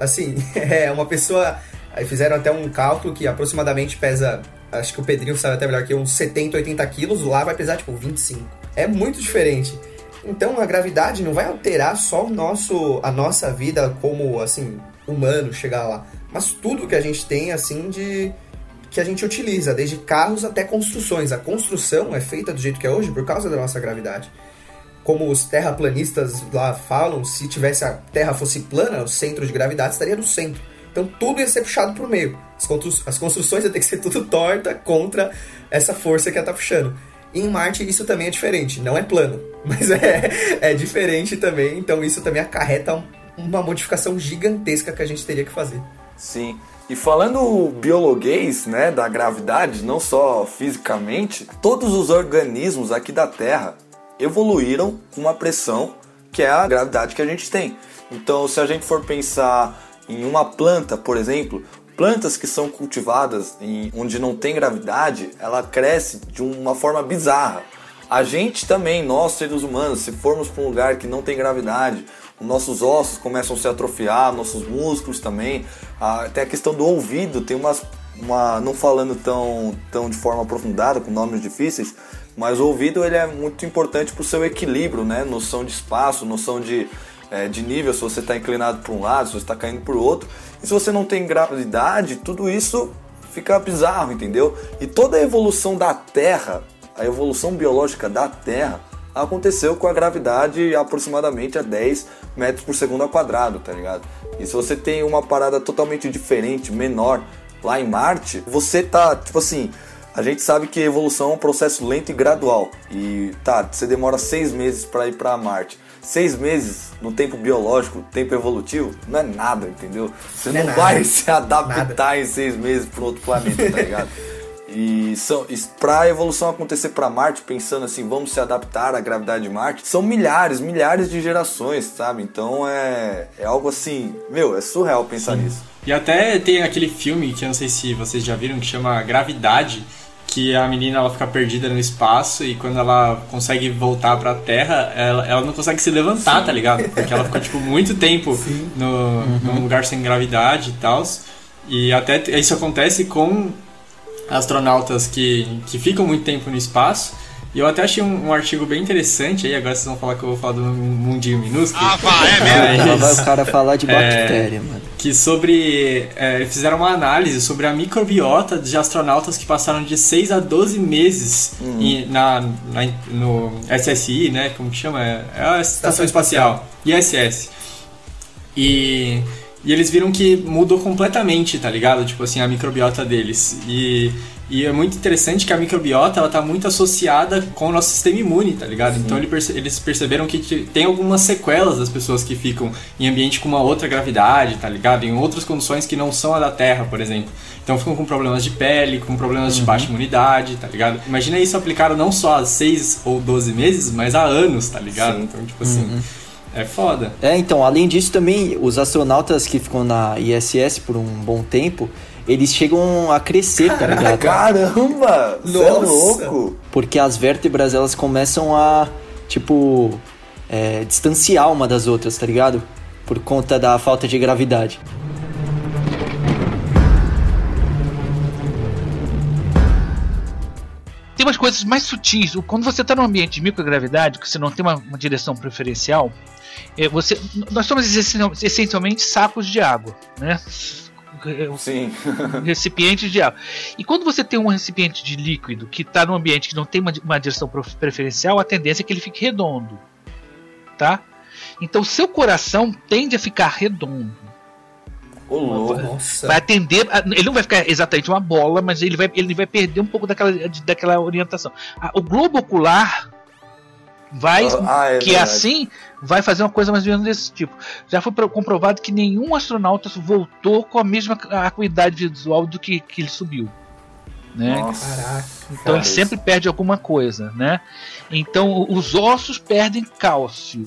assim, [LAUGHS] é uma pessoa. Aí fizeram até um cálculo que aproximadamente pesa, acho que o Pedrinho sabe até melhor que uns 70, 80 quilos, lá vai pesar tipo 25. É muito diferente. Então a gravidade não vai alterar só o nosso, a nossa vida como assim humano chegar lá, mas tudo que a gente tem assim de que a gente utiliza, desde carros até construções. A construção é feita do jeito que é hoje por causa da nossa gravidade. Como os terraplanistas lá falam, se tivesse a Terra fosse plana, o centro de gravidade estaria no centro. Então tudo ia ser puxado para o meio. As construções iam ter que ser tudo torta contra essa força que ela está puxando. E em Marte isso também é diferente, não é plano, [LAUGHS] mas é, é diferente também, então isso também acarreta uma modificação gigantesca que a gente teria que fazer. Sim. E falando biologuês, né, da gravidade, não só fisicamente, todos os organismos aqui da Terra evoluíram com uma pressão que é a gravidade que a gente tem. Então, se a gente for pensar em uma planta, por exemplo, plantas que são cultivadas em onde não tem gravidade, ela cresce de uma forma bizarra. A gente também, nós seres humanos, se formos para um lugar que não tem gravidade, os nossos ossos começam a se atrofiar, nossos músculos também. Tem a questão do ouvido, tem umas, uma, não falando tão, tão de forma aprofundada, com nomes difíceis, mas o ouvido ele é muito importante para o seu equilíbrio, né? Noção de espaço, noção de, é, de nível, se você está inclinado para um lado, se você está caindo para o outro. E se você não tem gravidade, tudo isso fica bizarro, entendeu? E toda a evolução da Terra, a evolução biológica da Terra, aconteceu com a gravidade aproximadamente a 10 metros por segundo ao quadrado, tá ligado? E se você tem uma parada totalmente diferente, menor, lá em Marte, você tá, tipo assim, a gente sabe que a evolução é um processo lento e gradual. E tá, você demora seis meses para ir para Marte seis meses no tempo biológico, tempo evolutivo, não é nada, entendeu? Você não, não é vai se adaptar nada. em seis meses para outro planeta, tá ligado? [LAUGHS] E são, para a evolução acontecer para Marte, pensando assim, vamos se adaptar à gravidade de Marte, são milhares, milhares de gerações, sabe? Então é, é algo assim, meu, é surreal pensar Sim. nisso. E até tem aquele filme que eu não sei se vocês já viram que chama Gravidade, que a menina ela fica perdida no espaço e quando ela consegue voltar para a Terra, ela, ela não consegue se levantar, Sim. tá ligado? Porque ela fica tipo muito tempo [LAUGHS] no, uhum. num lugar sem gravidade e tal. E até isso acontece com astronautas que, que ficam muito tempo no espaço E eu até achei um, um, artigo bem interessante aí, agora vocês vão falar que eu vou falar do mundinho minúsculo. Ah, vai, é mesmo? Mas, vai o cara falar de [LAUGHS] bactéria, é, mano. Que sobre. É, fizeram uma análise sobre a microbiota de astronautas que passaram de 6 a 12 meses uhum. em, na, na, no SSI, né? Como que chama? É, é a Estação Espacial. ISS. E. E eles viram que mudou completamente, tá ligado? Tipo assim, a microbiota deles. E e é muito interessante que a microbiota ela tá muito associada com o nosso sistema imune, tá ligado? Sim. Então eles perceberam que tem algumas sequelas das pessoas que ficam em ambiente com uma outra gravidade, tá ligado? Em outras condições que não são a da Terra, por exemplo. Então ficam com problemas de pele, com problemas uhum. de baixa imunidade, tá ligado? Imagina isso aplicado não só a 6 ou 12 meses, mas a anos, tá ligado? Sim. Então, tipo assim. Uhum. É foda. É, então, além disso também, os astronautas que ficam na ISS por um bom tempo, eles chegam a crescer, tá ligado? Caramba! Você é louco! Porque as vértebras, elas começam a, tipo, é, distanciar uma das outras, tá ligado? Por conta da falta de gravidade. Tem umas coisas mais sutis. Quando você está num ambiente de microgravidade, que você não tem uma, uma direção preferencial, é, você, nós somos essencialmente sacos de água, né? Sim. [LAUGHS] recipientes de água. E quando você tem um recipiente de líquido que está num ambiente que não tem uma, uma direção preferencial, a tendência é que ele fique redondo. Tá? Então seu coração tende a ficar redondo. Oh, vai atender. Ele não vai ficar exatamente uma bola, mas ele vai, ele vai perder um pouco daquela, daquela orientação. O globo ocular vai ah, é que é assim vai fazer uma coisa mais ou menos desse tipo. Já foi comprovado que nenhum astronauta voltou com a mesma acuidade visual do que, que ele subiu. Né? Nossa, Caraca, então ele sempre perde alguma coisa, né? Então os ossos perdem cálcio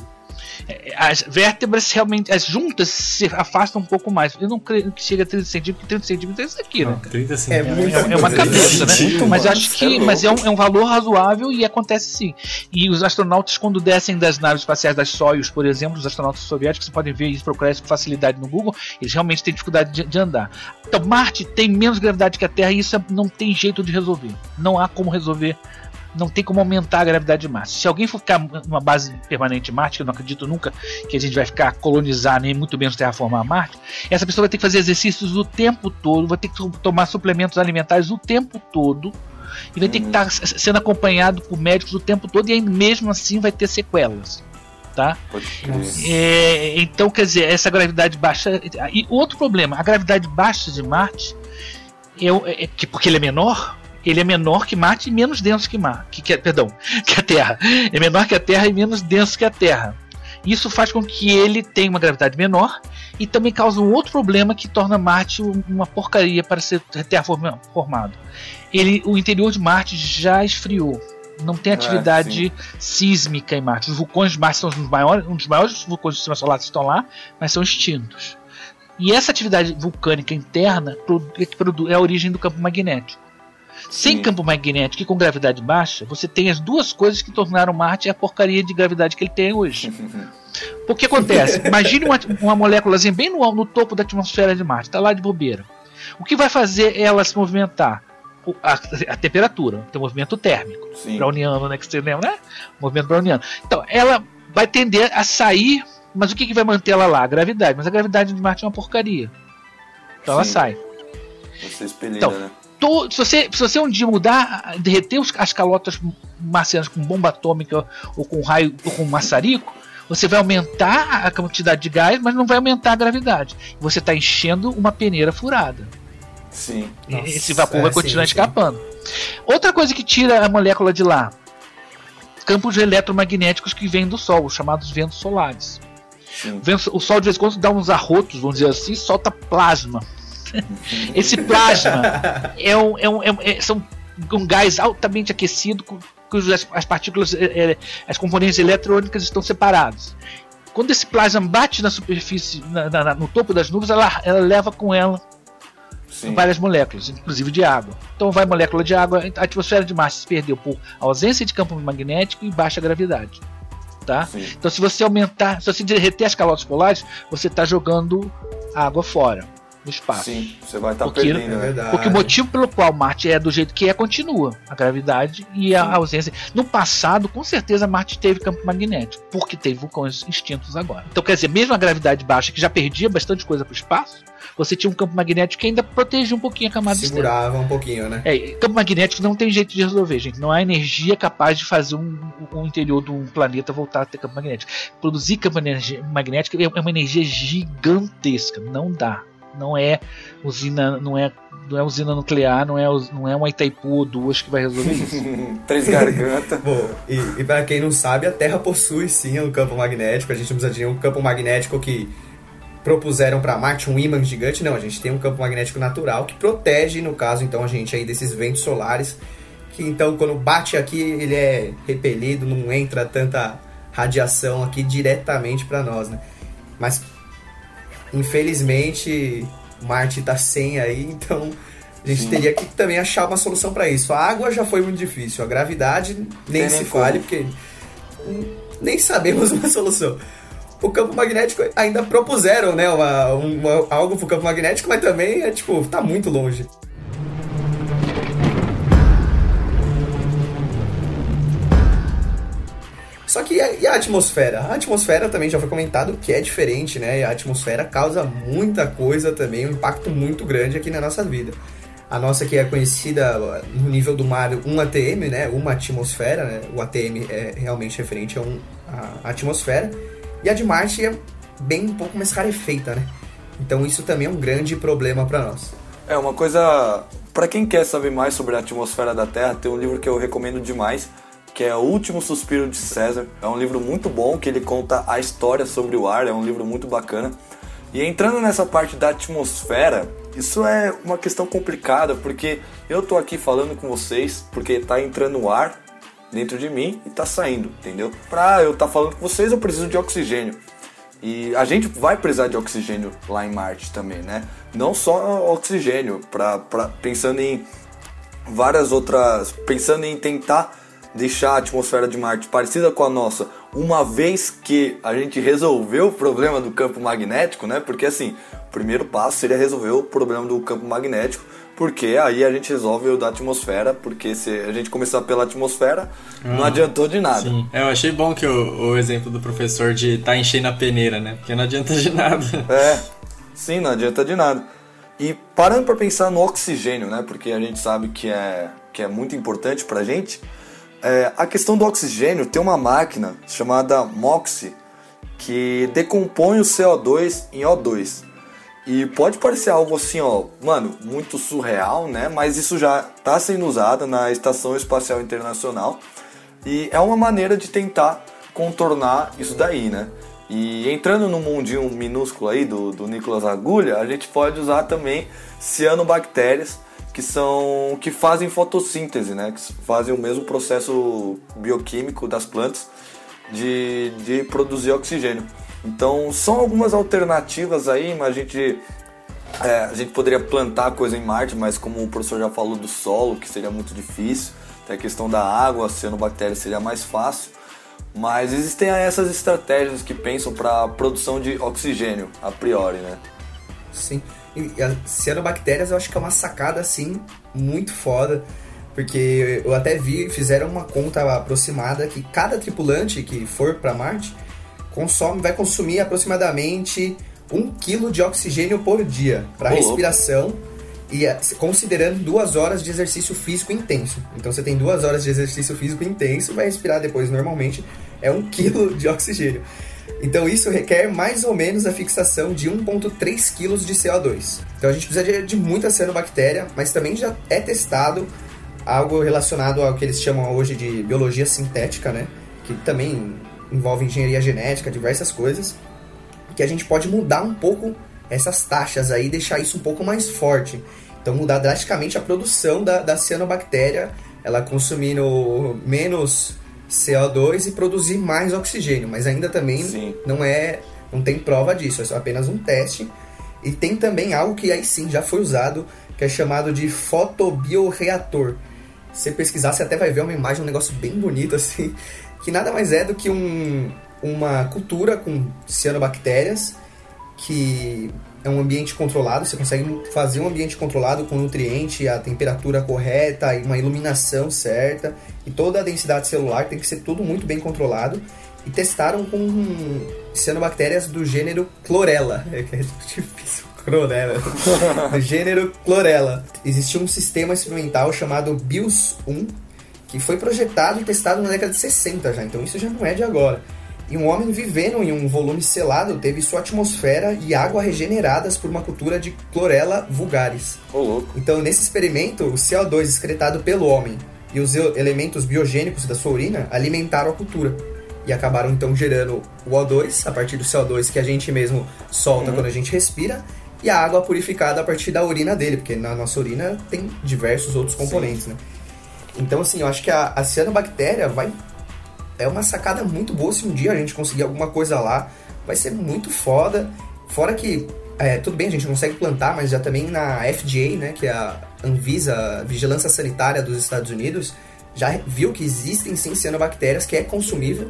as vértebras realmente, as juntas se afastam um pouco mais. Eu não creio que chegue a 30 centímetros, porque 30 centímetros é isso aqui, né? 30 centímetros. É, é, é uma cabeça, né? Mas acho que é mas é um, é um valor razoável e acontece sim. E os astronautas, quando descem das naves espaciais das Soyuz, por exemplo, os astronautas soviéticos, você podem ver isso, procurar isso com facilidade no Google, eles realmente têm dificuldade de, de andar. Então, Marte tem menos gravidade que a Terra e isso não tem jeito de resolver. Não há como resolver não tem como aumentar a gravidade de Marte. Se alguém for ficar numa base permanente de Marte, que eu não acredito nunca que a gente vai ficar colonizar nem muito menos terraformar Marte, essa pessoa vai ter que fazer exercícios o tempo todo, vai ter que tomar suplementos alimentares o tempo todo e vai ter que estar sendo acompanhado por médicos o tempo todo e aí mesmo assim vai ter sequelas. Tá? É, então, quer dizer, essa gravidade baixa. E outro problema, a gravidade baixa de Marte, é, é, que porque ele é menor, ele é menor que Marte e menos denso que Marte, que, que, perdão, [LAUGHS] que a Terra. É menor que a Terra e menos denso que a Terra. Isso faz com que ele tenha uma gravidade menor e também causa um outro problema que torna Marte uma porcaria para ser terraformado. Ele, o interior de Marte já esfriou. Não tem ah, atividade ah, sísmica em Marte. Os vulcões de Marte são os maiores, um dos maiores vulcões do sistema solar que estão lá, mas são extintos. E essa atividade vulcânica interna é, é a origem do campo magnético. Sem campo magnético e com gravidade baixa, você tem as duas coisas que tornaram Marte a porcaria de gravidade que ele tem hoje. [LAUGHS] O que acontece? Imagine uma, uma moléculazinha bem no, no topo da atmosfera de Marte, está lá de bobeira. O que vai fazer ela se movimentar? A, a, temperatura, tem um movimento térmico. Browniano, né? Que você lembra, né? Movimento browniano. Então, ela vai tender a sair, mas o que, que vai manter ela lá? A gravidade. Mas a gravidade de Marte é uma porcaria. Então Sim. ela sai. Você expelida, então, né? To, se, você, se você um dia mudar, derreter os, as calotas marcianas com bomba atômica ou com raio ou com maçarico, você vai aumentar a quantidade de gás, mas não vai aumentar a gravidade. Você está enchendo uma peneira furada. Sim. Nossa, Esse vapor é, vai continuar sim, escapando. Sim. Outra coisa que tira a molécula de lá: campos eletromagnéticos que vêm do Sol, os chamados ventos solares. O Sol de vez em quando dá uns arrotos, vamos dizer assim, solta plasma [LAUGHS] Esse plasma é um, é um, é um, é, são um gás altamente aquecido cujas as partículas, é, é, as componentes eletrônicas estão separadas. Quando esse plasma bate na superfície, na, na, no topo das nuvens, ela, ela leva com ela Sim. várias moléculas, inclusive de água. Então vai molécula de água, a atmosfera de Marte se perdeu por ausência de campo magnético e baixa gravidade. Tá? Então se você aumentar, se você derreter as calotas polares, você está jogando água fora. No espaço. Sim, você vai estar tá perdendo, é verdade. Porque o motivo pelo qual Marte é do jeito que é continua. A gravidade e a Sim. ausência. No passado, com certeza, Marte teve campo magnético, porque teve vulcões extintos agora. Então, quer dizer, mesmo a gravidade baixa, que já perdia bastante coisa para o espaço, você tinha um campo magnético que ainda protegia um pouquinho a camada Segurava externa. um pouquinho, né? É, campo magnético não tem jeito de resolver, gente. Não há energia capaz de fazer um, um interior de um planeta voltar a ter campo magnético. Produzir campo magnético é uma energia gigantesca. Não dá não é usina, não é, não é usina nuclear, não é, não é uma Itaipu ou duas que vai resolver isso. [LAUGHS] Três gargantas. Bom, e, e para quem não sabe, a Terra possui sim um campo magnético. A gente não precisa de um campo magnético que propuseram para Marte um ímã gigante. Não, a gente tem um campo magnético natural que protege, no caso, então, a gente aí desses ventos solares. Que então, quando bate aqui, ele é repelido, não entra tanta radiação aqui diretamente para nós, né? Mas Infelizmente, Marte está sem aí, então a gente Sim. teria que também achar uma solução para isso. A água já foi muito difícil, a gravidade nem se nem fale, porque nem sabemos [LAUGHS] uma solução. O campo magnético ainda propuseram, né, uma, uma, algo pro campo magnético, mas também é tipo, tá muito longe. Só que e a atmosfera? A atmosfera também já foi comentado que é diferente, né? A atmosfera causa muita coisa também, um impacto muito grande aqui na nossa vida. A nossa que é conhecida no nível do mar 1 ATM, né? Uma atmosfera, né? O ATM é realmente referente a, um, a atmosfera. E a de Marte é bem um pouco mais rarefeita, né? Então isso também é um grande problema para nós. É uma coisa, para quem quer saber mais sobre a atmosfera da Terra, tem um livro que eu recomendo demais, que é O Último Suspiro de César. É um livro muito bom que ele conta a história sobre o ar, é um livro muito bacana. E entrando nessa parte da atmosfera, isso é uma questão complicada porque eu tô aqui falando com vocês porque tá entrando ar dentro de mim e tá saindo, entendeu? Pra eu estar tá falando com vocês, eu preciso de oxigênio. E a gente vai precisar de oxigênio lá em Marte também, né? Não só oxigênio, pra, pra, pensando em várias outras. pensando em tentar deixar a atmosfera de Marte parecida com a nossa, uma vez que a gente resolveu o problema do campo magnético, né? Porque assim, o primeiro passo seria resolver o problema do campo magnético, porque aí a gente resolve o da atmosfera, porque se a gente começar pela atmosfera, não ah, adiantou de nada. Sim. É, eu achei bom que o, o exemplo do professor de tá enchendo a peneira, né? Porque não adianta de nada. É, sim, não adianta de nada. E parando para pensar no oxigênio, né? Porque a gente sabe que é, que é muito importante pra gente. É, a questão do oxigênio tem uma máquina chamada MOXIE que decompõe o CO2 em O2. E pode parecer algo assim, ó, mano, muito surreal, né? Mas isso já está sendo usado na Estação Espacial Internacional e é uma maneira de tentar contornar isso daí, né? E entrando no mundinho minúsculo aí do, do Nicolas Agulha, a gente pode usar também cianobactérias que são que fazem fotossíntese, né? Que fazem o mesmo processo bioquímico das plantas de, de produzir oxigênio. Então são algumas alternativas aí, mas a gente é, a gente poderia plantar coisa em Marte, mas como o professor já falou do solo, que seria muito difícil, tem a questão da água, cianobactéria seria mais fácil. Mas existem essas estratégias que pensam para a produção de oxigênio a priori, né? Sim. E as cianobactérias eu acho que é uma sacada assim muito foda. Porque eu até vi, fizeram uma conta aproximada que cada tripulante que for para Marte consome, vai consumir aproximadamente um quilo de oxigênio por dia para respiração e é, considerando duas horas de exercício físico intenso. Então você tem duas horas de exercício físico intenso, vai respirar depois normalmente é um quilo de oxigênio. Então isso requer mais ou menos a fixação de 1,3 kg de CO2. Então a gente precisa de, muita cianobactéria, mas também já é testado algo relacionado ao que eles chamam hoje de biologia sintética, né? Que também envolve engenharia genética, diversas coisas, que a gente pode mudar um pouco essas taxas aí, deixar isso um pouco mais forte. Então mudar drasticamente a produção da, da cianobactéria, ela consumindo menos CO2 e produzir mais oxigênio, mas ainda também sim. não é, não tem prova disso, é só apenas um teste. E tem também algo que aí sim já foi usado, que é chamado de fotobioreator. Se você pesquisar, você até vai ver uma imagem, um negócio bem bonito [LAUGHS] assim, que nada mais é do que um, uma cultura com cianobactérias que é um ambiente controlado, você consegue fazer um ambiente controlado com nutriente, a temperatura correta e uma iluminação certa, e toda a densidade celular tem que ser tudo muito bem controlado. E testaram com cianobactérias do gênero Chlorella, [LAUGHS] é que é difícil Chlorella. [LAUGHS] do gênero Chlorella. Existia um sistema experimental chamado BIOS-1, que foi projetado e testado na década de 60 já, então isso já não é de agora. E um homem vivendo em um volume selado teve sua atmosfera e água regeneradas por uma cultura de clorela vulgaris. Oh, então, nesse experimento, o CO2 excretado pelo homem e os elementos biogênicos da sua urina alimentaram a cultura. E acabaram então gerando o O2 a partir do CO2 que a gente mesmo solta uhum. quando a gente respira e a água purificada a partir da urina dele, porque na nossa urina tem diversos outros componentes, Sim. né? Então, assim, eu acho que a, a cianobactéria vai é uma sacada muito boa se um dia a gente conseguir alguma coisa lá. Vai ser muito foda. Fora que, é, tudo bem, a gente consegue plantar, mas já também na FDA, né, que é a Anvisa, Vigilância Sanitária dos Estados Unidos, já viu que existem sim cianobactérias que é consumível.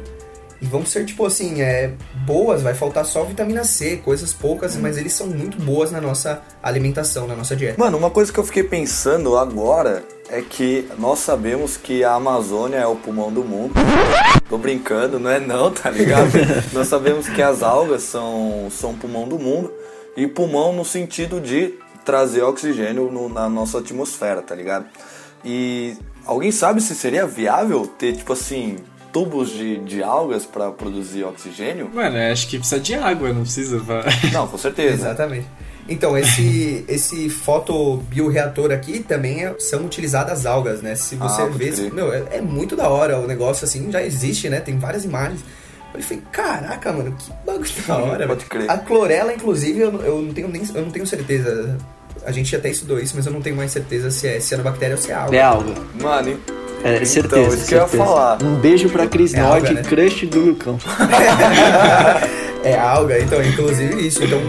E vão ser, tipo assim, é, boas, vai faltar só vitamina C, coisas poucas, hum. mas eles são muito boas na nossa alimentação, na nossa dieta. Mano, uma coisa que eu fiquei pensando agora é que nós sabemos que a Amazônia é o pulmão do mundo. Tô brincando, não é não, tá ligado? [LAUGHS] nós sabemos que as algas são, são o pulmão do mundo. E pulmão no sentido de trazer oxigênio no, na nossa atmosfera, tá ligado? E alguém sabe se seria viável ter, tipo assim, tubos de, de algas para produzir oxigênio? Mano, acho que precisa de água, não precisa. Pra... Não, com certeza. [LAUGHS] Exatamente. Então, esse, [LAUGHS] esse fotobioreator aqui também é, são utilizadas algas, né? Se você ah, vê, meu, é, é, muito da hora o negócio assim, já existe, né? Tem várias imagens. Eu falei, caraca, mano, que bagulho da hora. Pode crer. A clorela, inclusive, eu, eu, não tenho nem, eu não tenho certeza. A gente até estudou isso, mas eu não tenho mais certeza se é cianobactéria ou se é alga. É alga. Mano, é, então, certeza. Isso que eu ia falar. Um beijo pra Cris é Nord, né? crush do Lucão. [LAUGHS] é alga, então, inclusive isso. Então,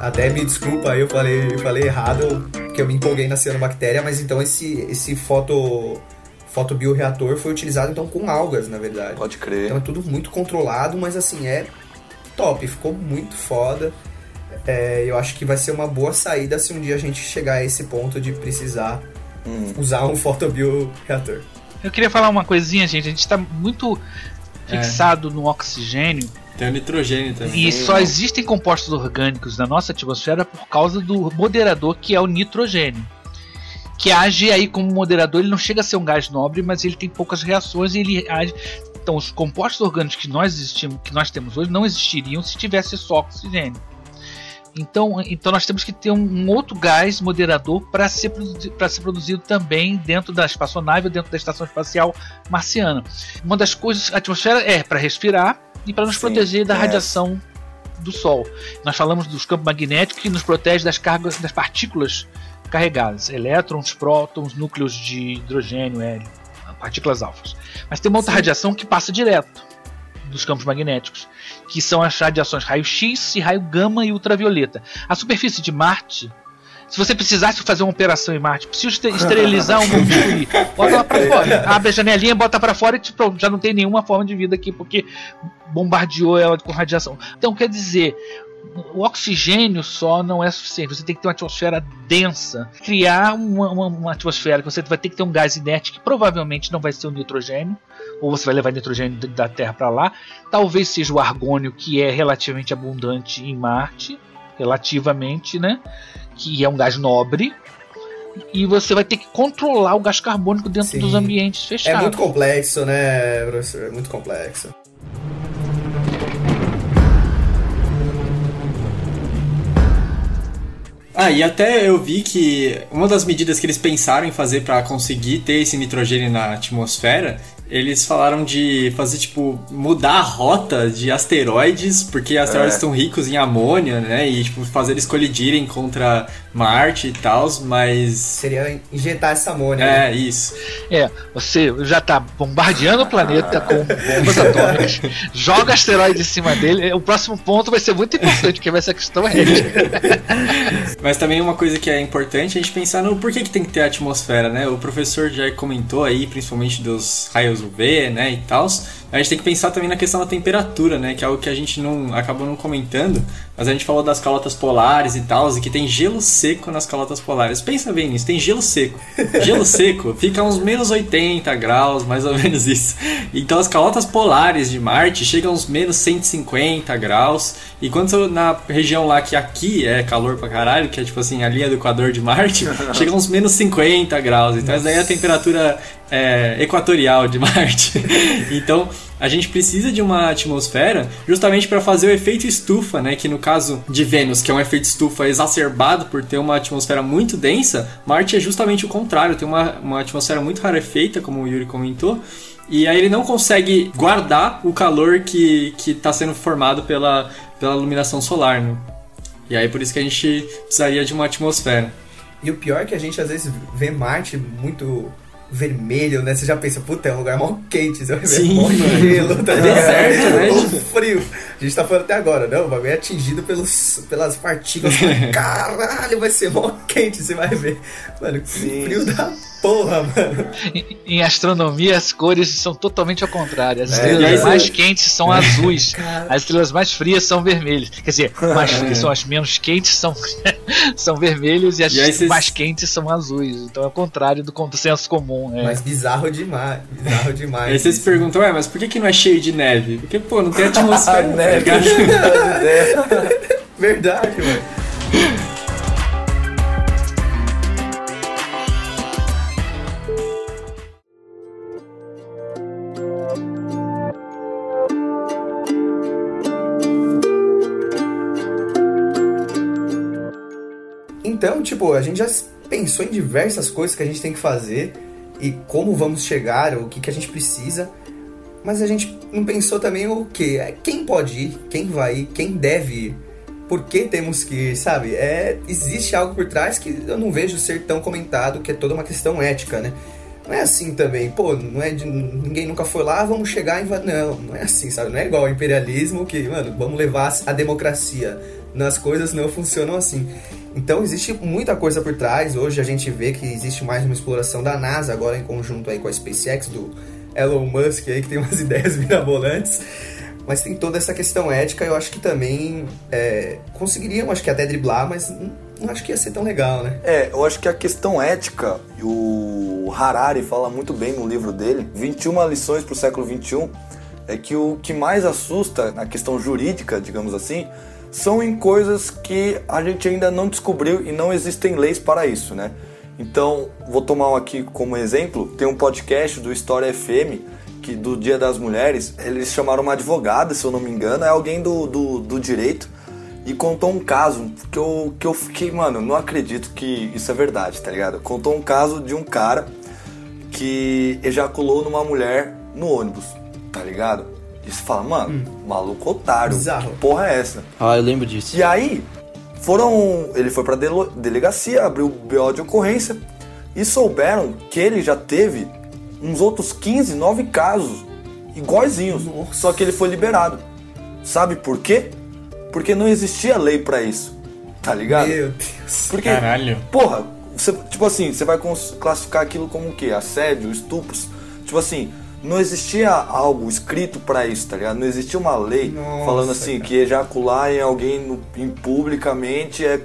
até me desculpa, eu falei, eu falei errado, porque eu me empolguei na cianobactéria, mas então esse, esse foto fotobioreator foi utilizado então com algas, na verdade. Pode crer. Então é tudo muito controlado, mas assim, é top, ficou muito foda. É, eu acho que vai ser uma boa saída se um dia a gente chegar a esse ponto de precisar hum. usar um fotobioreator. Eu queria falar uma coisinha, gente. A gente está muito fixado é. no oxigênio tem o nitrogênio também. E só existem compostos orgânicos na nossa atmosfera por causa do moderador que é o nitrogênio. Que age aí como moderador, ele não chega a ser um gás nobre, mas ele tem poucas reações e ele age. Então, os compostos orgânicos que nós existimos, que nós temos hoje, não existiriam se tivesse só oxigênio. Então, então nós temos que ter um, um outro gás moderador para ser, ser produzido também dentro da espaçonave, dentro da estação espacial marciana. Uma das coisas, a atmosfera é para respirar, e para nos Sim, proteger da é. radiação do Sol. Nós falamos dos campos magnéticos que nos protege das cargas das partículas carregadas, elétrons, prótons, núcleos de hidrogênio, hélio, partículas alfas. Mas tem uma outra Sim. radiação que passa direto dos campos magnéticos, que são as radiações raio-x e raio gama e ultravioleta. A superfície de Marte se você precisasse fazer uma operação em Marte, precisa esterilizar um [LAUGHS] bisturi, bota lá pra fora. Abre a janelinha, bota para fora e tipo, já não tem nenhuma forma de vida aqui porque bombardeou ela com radiação. Então quer dizer, o oxigênio só não é suficiente. Você tem que ter uma atmosfera densa. Criar uma, uma, uma, atmosfera que você vai ter que ter um gás inerte que provavelmente não vai ser o nitrogênio, ou você vai levar nitrogênio da Terra para lá. Talvez seja o argônio, que é relativamente abundante em Marte, relativamente, né? que é um gás nobre, e você vai ter que controlar o gás carbônico dentro Sim. dos ambientes fechados. É muito complexo, né, professor? É muito complexo. Ah, e até eu vi que uma das medidas que eles pensaram em fazer para conseguir ter esse nitrogênio na atmosfera eles falaram de fazer, tipo, mudar a rota de asteroides, porque asteroides é. estão ricos em amônia, né? E, tipo, fazer eles colidirem contra Marte e tal, mas. Seria injetar essa amônia. É, né? isso. É, você já tá bombardeando o planeta com bombas atômicas, [LAUGHS] joga asteroide em cima dele. O próximo ponto vai ser muito importante, porque vai ser a questão ética. [LAUGHS] mas também uma coisa que é importante é a gente pensar no porquê que tem que ter atmosfera, né? O professor já comentou aí, principalmente dos raios UV, né, e tal. A gente tem que pensar também na questão da temperatura, né? Que é algo que a gente não acabou não comentando, mas a gente falou das calotas polares e tal, e que tem gelo seco nas calotas polares. Pensa bem nisso, tem gelo seco. Gelo [LAUGHS] seco fica uns menos 80 graus, mais ou menos isso. Então as calotas polares de Marte chegam uns menos 150 graus, e quando na região lá que aqui é calor pra caralho, que é tipo assim, a linha do Equador de Marte, [LAUGHS] chega uns menos 50 graus. Então essa daí é a temperatura é, equatorial de Marte. [LAUGHS] então a gente precisa de uma atmosfera justamente para fazer o efeito estufa, né? Que no caso de Vênus, que é um efeito estufa exacerbado por ter uma atmosfera muito densa, Marte é justamente o contrário, tem uma, uma atmosfera muito rarefeita, como o Yuri comentou. E aí ele não consegue guardar o calor que está sendo formado pela, pela iluminação solar, né? E aí por isso que a gente precisaria de uma atmosfera. E o pior é que a gente às vezes vê Marte muito vermelho, né? Você já pensa, puta, é um lugar mó quente, você vai ver mó gelo, tá deserto, né? Frio. A gente tá falando até agora, não, o bagulho é atingido pelos, pelas partículas. [LAUGHS] Caralho, vai ser mó quente, você vai ver. Mano, que frio da porra, mano. Em, em, astronomia, as cores são totalmente ao contrário. As é, estrelas mais quentes são azuis, [LAUGHS] as estrelas mais frias são vermelhas. Quer dizer, mais [LAUGHS] frias são as menos quentes, são, são vermelhos e as e mais quentes são azuis. Então é o contrário do consenso comum. É. Mas bizarro demais. Bizarro demais. [LAUGHS] aí você se perguntam, ué, mas por que, que não é cheio de neve? Porque, pô, não tem [LAUGHS] atmosfera. neve. Tá [LAUGHS] Verdade, mano. Então, tipo, a gente já pensou em diversas coisas que a gente tem que fazer e como vamos chegar, o que, que a gente precisa, mas a gente não pensou também o que? É quem pode ir, quem vai ir, quem deve ir, por que temos que ir, sabe? É, existe algo por trás que eu não vejo ser tão comentado, que é toda uma questão ética, né? Não é assim também, pô, não é de, ninguém nunca foi lá, vamos chegar e não, não é assim, sabe? Não é igual ao imperialismo que, mano, vamos levar a democracia. Nas coisas não funcionam assim. Então existe muita coisa por trás. Hoje a gente vê que existe mais uma exploração da NASA agora em conjunto aí com a SpaceX do Elon Musk aí que tem umas [LAUGHS] ideias mirabolantes. Mas tem toda essa questão ética, eu acho que também é, conseguiriam, acho que até driblar, mas não acho que ia ser tão legal, né? É, eu acho que a questão ética, o Harari fala muito bem no livro dele, 21 lições para o século 21, é que o que mais assusta na questão jurídica, digamos assim, são em coisas que a gente ainda não descobriu e não existem leis para isso, né? Então, vou tomar aqui como exemplo, tem um podcast do História FM, que do Dia das Mulheres, eles chamaram uma advogada, se eu não me engano, é alguém do, do, do direito, e contou um caso que eu, que eu fiquei, mano, não acredito que isso é verdade, tá ligado? Contou um caso de um cara que ejaculou numa mulher no ônibus, tá ligado? E você fala, mano, hum. maluco otário. Bizarro. Que porra é essa? Ah, eu lembro disso. E aí, foram. Ele foi pra delegacia, abriu o BO de ocorrência e souberam que ele já teve uns outros 15, 9 casos iguaizinhos. Nossa. Só que ele foi liberado. Sabe por quê? Porque não existia lei para isso. Tá ligado? Meu Deus. Porque, Caralho. Porra, você, tipo assim, você vai classificar aquilo como o quê? Assédio, estupros. Tipo assim, não existia algo escrito para isso, tá ligado? Não existia uma lei Nossa, falando assim cara. que ejacular em alguém no, em publicamente é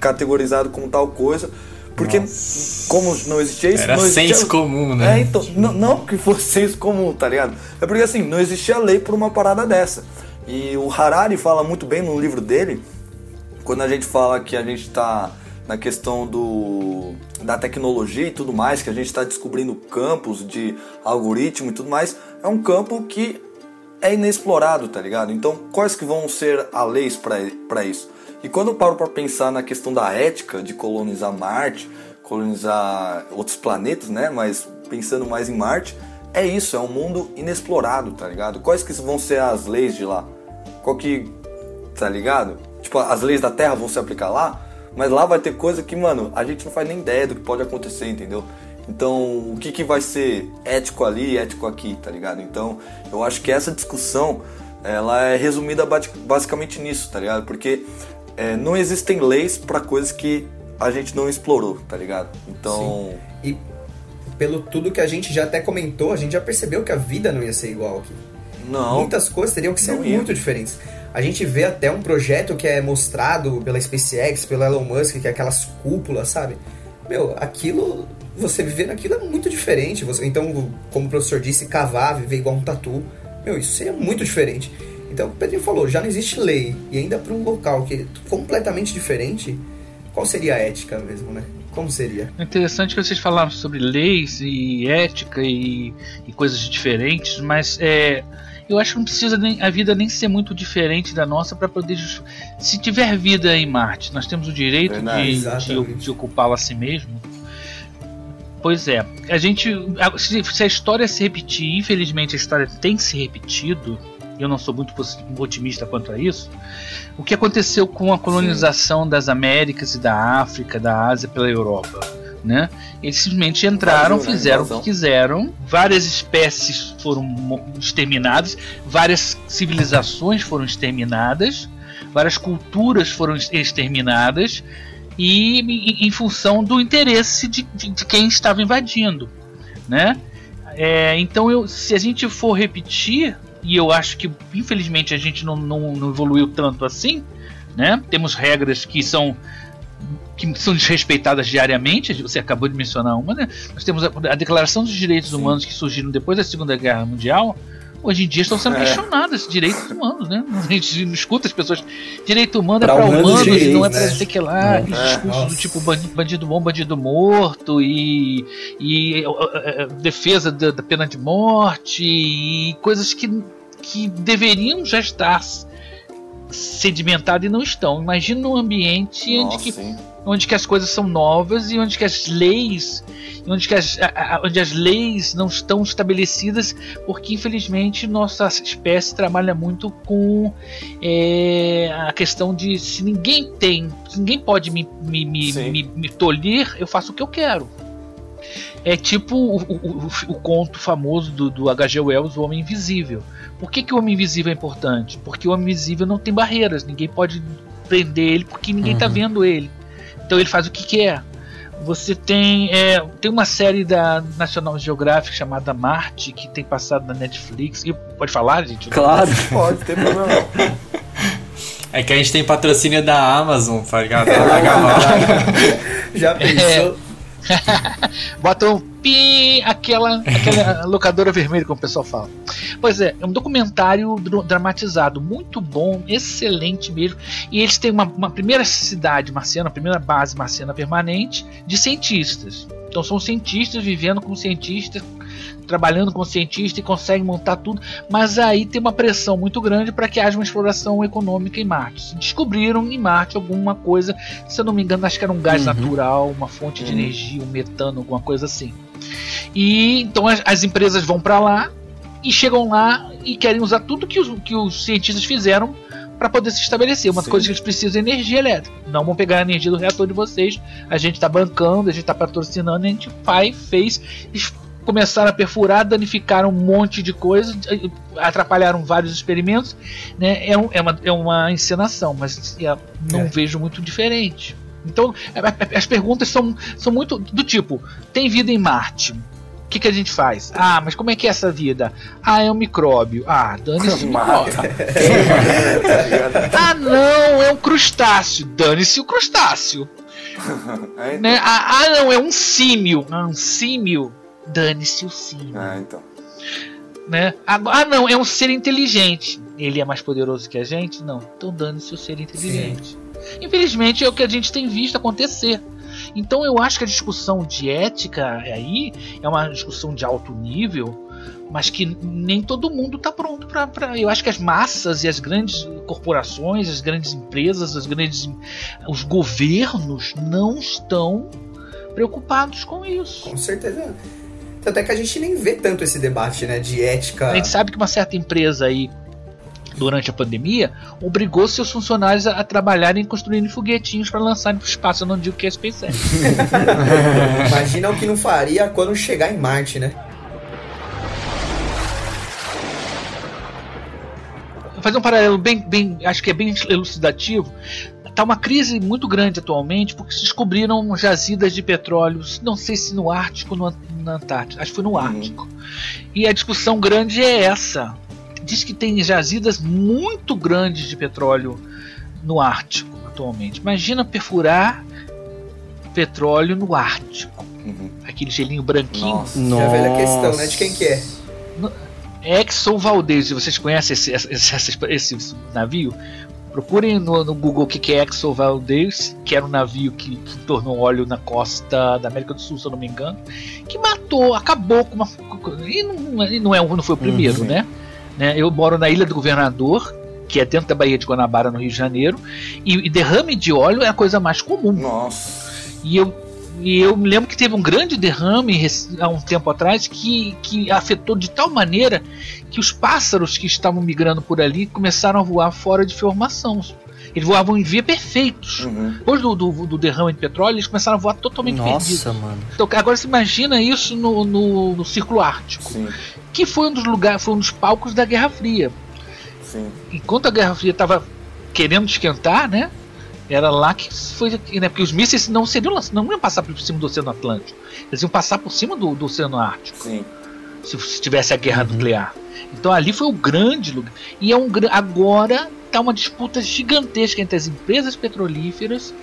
categorizado como tal coisa. Porque Nossa. como não existia isso, Era não existia... senso comum, né? É, então, não, não que fosse [LAUGHS] senso comum, tá ligado? É porque assim, não existia lei por uma parada dessa. E o Harari fala muito bem no livro dele, quando a gente fala que a gente tá na questão do, da tecnologia e tudo mais, que a gente está descobrindo campos de algoritmo e tudo mais, é um campo que é inexplorado, tá ligado? Então, quais que vão ser as leis para isso? E quando eu paro para pensar na questão da ética de colonizar Marte, colonizar outros planetas, né? Mas pensando mais em Marte, é isso, é um mundo inexplorado, tá ligado? Quais que vão ser as leis de lá? Qual que, tá ligado? Tipo, as leis da Terra vão se aplicar lá? Mas lá vai ter coisa que, mano, a gente não faz nem ideia do que pode acontecer, entendeu? Então, o que, que vai ser ético ali, ético aqui, tá ligado? Então, eu acho que essa discussão, ela é resumida basicamente nisso, tá ligado? Porque é, não existem leis para coisas que a gente não explorou, tá ligado? Então... Sim. E pelo tudo que a gente já até comentou, a gente já percebeu que a vida não ia ser igual aqui. Não. Muitas coisas teriam que ser muito diferentes. A gente vê até um projeto que é mostrado pela SpaceX, pelo Elon Musk, que é aquelas cúpulas, sabe? Meu, aquilo, você viver naquilo é muito diferente. Você, então, como o professor disse, cavar, viver igual um tatu, meu, isso é muito diferente. Então, o Pedrinho falou, já não existe lei, e ainda para um local que é completamente diferente, qual seria a ética mesmo, né? Como seria? É interessante que vocês falaram sobre leis e ética e, e coisas diferentes, mas é, eu acho que não precisa nem, a vida nem ser muito diferente da nossa para poder. Se tiver vida em Marte, nós temos o direito de, de, de ocupá-la a si mesmo. Pois é, a gente. Se, se a história se repetir, infelizmente a história tem se repetido, eu não sou muito otimista quanto a isso. O que aconteceu com a colonização Sim. das Américas e da África, da Ásia pela Europa? Né? Eles simplesmente entraram, Brasil, né? fizeram né? o que quiseram, várias espécies foram exterminadas, várias civilizações foram exterminadas, várias culturas foram exterminadas, e em, em função do interesse de, de, de, quem estava invadindo. Né? É, então, eu, se a gente for repetir e eu acho que infelizmente a gente não, não, não evoluiu tanto assim, né? Temos regras que são que são desrespeitadas diariamente, você acabou de mencionar uma, né? Nós temos a, a Declaração dos Direitos Sim. Humanos que surgiram depois da Segunda Guerra Mundial, hoje em dia estão sendo é. questionadas direitos humanos, né? [LAUGHS] A gente escuta as pessoas, direito humano é para humanos, direitos, não é para né? que lá, é. discursos é, do tipo bandido, bandido bom, bandido morto e, e uh, uh, defesa da, da, pena de morte e coisas que, que deveriam já estar sedimentadas e não estão. Imagina um ambiente Nossa, onde que sim onde que as coisas são novas e onde que as leis onde, que as, a, onde as leis não estão estabelecidas porque infelizmente nossa espécie trabalha muito com é, a questão de se ninguém tem se ninguém pode me, me, me, me, me tolir eu faço o que eu quero é tipo o, o, o, conto famoso do, do H.G. Wells, O Homem Invisível. Por que, que o Homem Invisível é importante? Porque o Homem Invisível não tem barreiras, ninguém pode prender ele porque ninguém está uhum. vendo ele. Então ele faz o que quer. Você tem é, tem uma série da National Geographic chamada Marte que tem passado na Netflix. E pode falar, gente? Claro, [LAUGHS] pode, tem problema. É que a gente tem patrocínio da Amazon, tá ligado? [LAUGHS] Já pensou? É. [LAUGHS] Bota um pi, aquela, aquela [LAUGHS] locadora vermelha, como o pessoal fala. Pois é, é um documentário dramatizado, muito bom, excelente mesmo. E eles têm uma, uma primeira cidade marciana, a primeira base marciana permanente de cientistas. Então são cientistas vivendo como cientistas, trabalhando como cientista e conseguem montar tudo, mas aí tem uma pressão muito grande para que haja uma exploração econômica em Marte. Descobriram em Marte alguma coisa, se eu não me engano, acho que era um gás uhum. natural, uma fonte de uhum. energia, um metano, alguma coisa assim. E então as, as empresas vão para lá e chegam lá e querem usar tudo que os, que os cientistas fizeram para poder se estabelecer. Uma coisa que eles precisam é energia elétrica. Não vão pegar a energia do reator de vocês. A gente está bancando, a gente está patrocinando, a gente faz, fez, começaram a perfurar, danificaram um monte de coisas, atrapalharam vários experimentos. Né? É, um, é, uma, é uma encenação, mas é, não é. vejo muito diferente. Então, é, é, as perguntas são, são muito do tipo: tem vida em Marte? O que, que a gente faz? Ah, mas como é que é essa vida? Ah, é um micróbio. Ah, dane-se o micróbio. [LAUGHS] ah, não, é um crustáceo. Dane-se o crustáceo. [LAUGHS] É, então. né? ah, ah, não, é um símio. Ah, um símio Dane-se o sim. Ah, então. Né? Ah, não, é um ser inteligente. Ele é mais poderoso que a gente? Não. Então dane-se o ser inteligente. Sim. Infelizmente é o que a gente tem visto acontecer. Então eu acho que a discussão de ética aí é uma discussão de alto nível, mas que nem todo mundo está pronto para. Eu acho que as massas e as grandes corporações, as grandes empresas, as grandes, os governos não estão preocupados com isso. Com certeza. Até que a gente nem vê tanto esse debate, né, de ética. A gente sabe que uma certa empresa aí durante a pandemia, obrigou seus funcionários a, a trabalharem construindo foguetinhos para lançarem para o espaço. Eu não digo que é SpaceX. [LAUGHS] Imagina o que não faria quando chegar em Marte, né? Fazer um paralelo bem, bem, acho que é bem elucidativo Tá uma crise muito grande atualmente porque se descobriram jazidas de petróleo, não sei se no Ártico no, na Antártida, acho que foi no uhum. Ártico. E a discussão grande é essa. diz que tem jazidas muito grandes de petróleo no Ártico atualmente. Imagina perfurar petróleo no Ártico. Uhum. Aquele gelinho branquinho. Nossa. Nossa. É a velha questão, né? De quem que é? Exxon Valdez, vocês conhecem esse, esse, esse, esse navio? Procurem no, no, Google o que, que é Exxon Valdez, que era um navio que, que, tornou óleo na costa da América do Sul, se eu não me engano, que matou, acabou com uma. E não, e não, é, não foi o primeiro, uhum. né? né? Eu moro na Ilha do Governador, que é dentro da Baía de Guanabara, no Rio de Janeiro, e, e derrame de óleo é a coisa mais comum. Nossa. E eu e eu me lembro que teve um grande derrame há um tempo atrás que, que afetou de tal maneira que os pássaros que estavam migrando por ali começaram a voar fora de formação. Eles voavam em via perfeitos. Uhum. Depois do, do, do, derrame de petróleo, eles começaram a voar totalmente Nossa, perdidos. mano. Então, agora você imagina isso no, no, no Círculo Ártico. Sim. Que foi um dos lugares, foi um dos palcos da Guerra Fria. Sim. Enquanto a Guerra Fria estava querendo esquentar, né? Era lá que foi. Né, porque os mísseis não seriam não iam passar por cima do Oceano Atlântico. Eles iam passar por cima do, do Oceano Ártico. Sim. Se, se tivesse a guerra uhum. nuclear. Então ali foi o grande lugar. E é um agora está uma disputa gigantesca entre as empresas petrolíferas,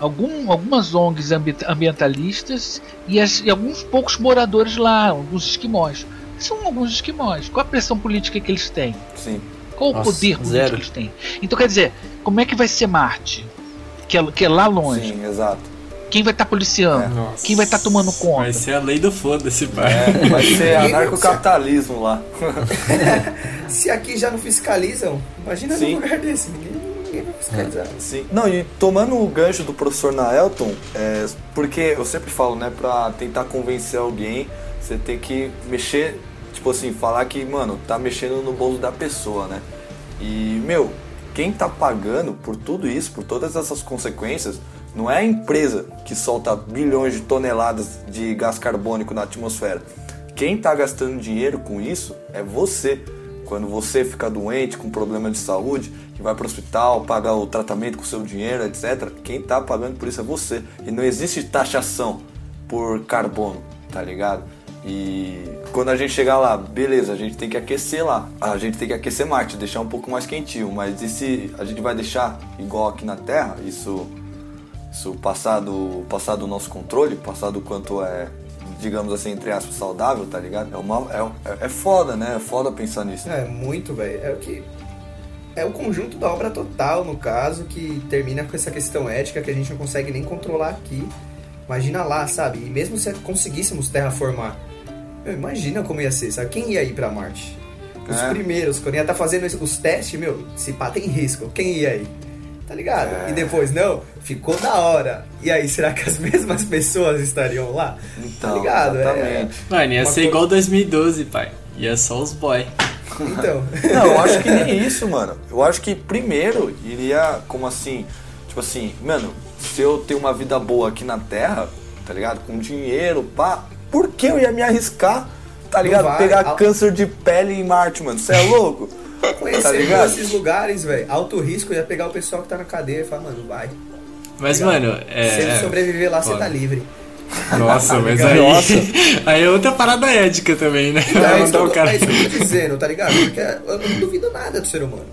algum, algumas ONGs ambientalistas e, as, e, alguns poucos moradores lá, alguns esquimós. São alguns esquimós. Qual a pressão política que eles têm? Sim. Qual Nossa, o poder político zero. que eles têm? Então quer dizer, como é que vai ser Marte? Que é, que é lá longe. Sim, exato. Quem vai estar tá policiando? É. Quem vai estar tá tomando conta? Vai ser a lei do foda-se, pai. É, vai ser [LAUGHS] anarcocapitalismo lá. [LAUGHS] Se aqui já não fiscalizam, imagina Sim. num lugar desse, ninguém, vai fiscalizar. É, sim. Não, e tomando o gancho do professor Naelton, é, porque eu sempre falo, né, pra tentar convencer alguém, você tem que mexer, tipo assim, falar que, mano, tá mexendo no bolso da pessoa, né? E, meu, quem está pagando por tudo isso, por todas essas consequências, não é a empresa que solta bilhões de toneladas de gás carbônico na atmosfera. Quem está gastando dinheiro com isso é você. Quando você fica doente, com problema de saúde, que vai para o hospital, paga o tratamento com seu dinheiro, etc. Quem está pagando por isso é você. E não existe taxação por carbono, tá ligado? E quando a gente chegar lá, beleza, a gente tem que aquecer lá. A gente tem que aquecer Marte, deixar um pouco mais quentinho. Mas e se a gente vai deixar igual aqui na Terra? Isso, isso passar, do, passar do nosso controle, passar do quanto é, digamos assim, entre aspas, saudável, tá ligado? É, uma, é, é foda, né? É foda pensar nisso. É, muito, velho. É o que. É o conjunto da obra total, no caso, que termina com essa questão ética que a gente não consegue nem controlar aqui. Imagina lá, sabe? E mesmo se conseguíssemos terraformar imagina como ia ser, sabe? Quem ia ir pra Marte? Os é. primeiros, quando ia estar tá fazendo os testes, meu, se pá tem risco, quem ia ir? Tá ligado? É. E depois, não, ficou da hora. E aí, [LAUGHS] será que as mesmas pessoas estariam lá? Então, tá ligado? É. Exatamente. É, Mano, ia ser coisa... igual 2012, pai. Ia só os boy. Então. [LAUGHS] Não, eu acho que nem isso, mano. Eu acho que primeiro iria, como assim, tipo assim, mano, se eu tenho uma vida boa aqui na Terra, tá ligado? Com dinheiro, pá, por que eu ia me arriscar, tá ligado? Vai, Pegar câncer de pele em Marte, mano. Você é louco? [LAUGHS] Conhecer tá esses lugares, velho. Alto risco, ia pegar o pessoal que tá na cadeia e falar, mano, vai. Mas, tá mano, é. Se ele sobreviver lá, você tá livre. Nossa, [LAUGHS] mas aí. Nossa. [LAUGHS] Aí é outra parada ética também, né? Então, é, isso, o cara... é isso que eu tô dizendo, tá ligado? Porque eu não duvido nada do ser humano.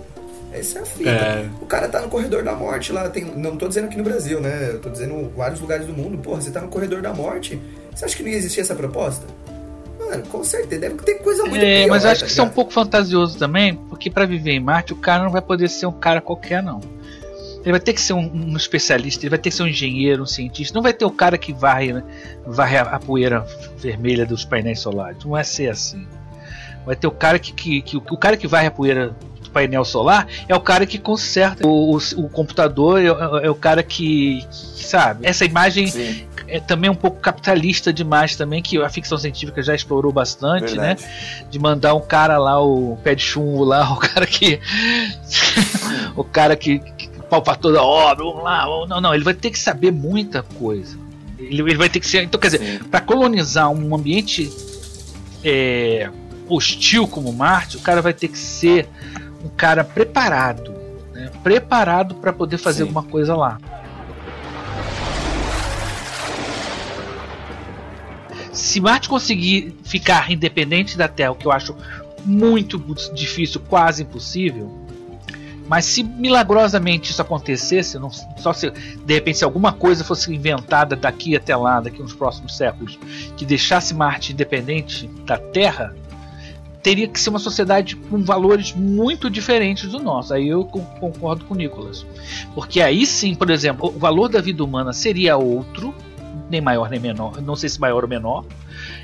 Essa é a fita. É. O cara tá no corredor da morte lá. Tem, não tô dizendo aqui no Brasil, né? Eu tô dizendo vários lugares do mundo. Porra, você tá no corredor da morte. Você acha que não ia existir essa proposta? Mano, com certeza. Deve ter coisa muito É, pior, mas eu acho tá que isso é um pouco fantasioso também. Porque para viver em Marte, o cara não vai poder ser um cara qualquer, não. Ele vai ter que ser um, um, especialista, ele vai ter que ser um engenheiro, um cientista. Não vai ter o cara que varre, né, varre a, a, poeira vermelha dos painéis solares. Não vai ser assim. Vai ter o cara que, que, que o cara que varre a poeira painel solar é o cara que conserta o, o, o computador, é, é, é, o cara que, sabe? Essa imagem Sim. É também um pouco capitalista demais também, que a ficção científica já explorou bastante, né? Verdade. né? De mandar um cara lá, o pé de chumbo lá, [LAUGHS] o cara que. o cara que, que palpa toda a obra, vamos lá, não, não, ele vai ter que saber muita coisa. Ele, ele vai ter que ser. Então, quer dizer, para colonizar um ambiente é, hostil como Marte, o cara vai ter que ser um cara preparado, né? preparado para poder fazer Sim. alguma coisa lá. Se Marte conseguir ficar independente da Terra, o que eu acho muito difícil, quase impossível. Mas se milagrosamente isso acontecesse, não, só se de repente se alguma coisa fosse inventada daqui até lá, daqui nos próximos séculos, que deixasse Marte independente da Terra, teria que ser uma sociedade com valores muito diferentes do nosso. Aí eu concordo com o Nicolas. Porque aí sim, por exemplo, o valor da vida humana seria outro, nem maior nem menor, não sei se maior ou menor.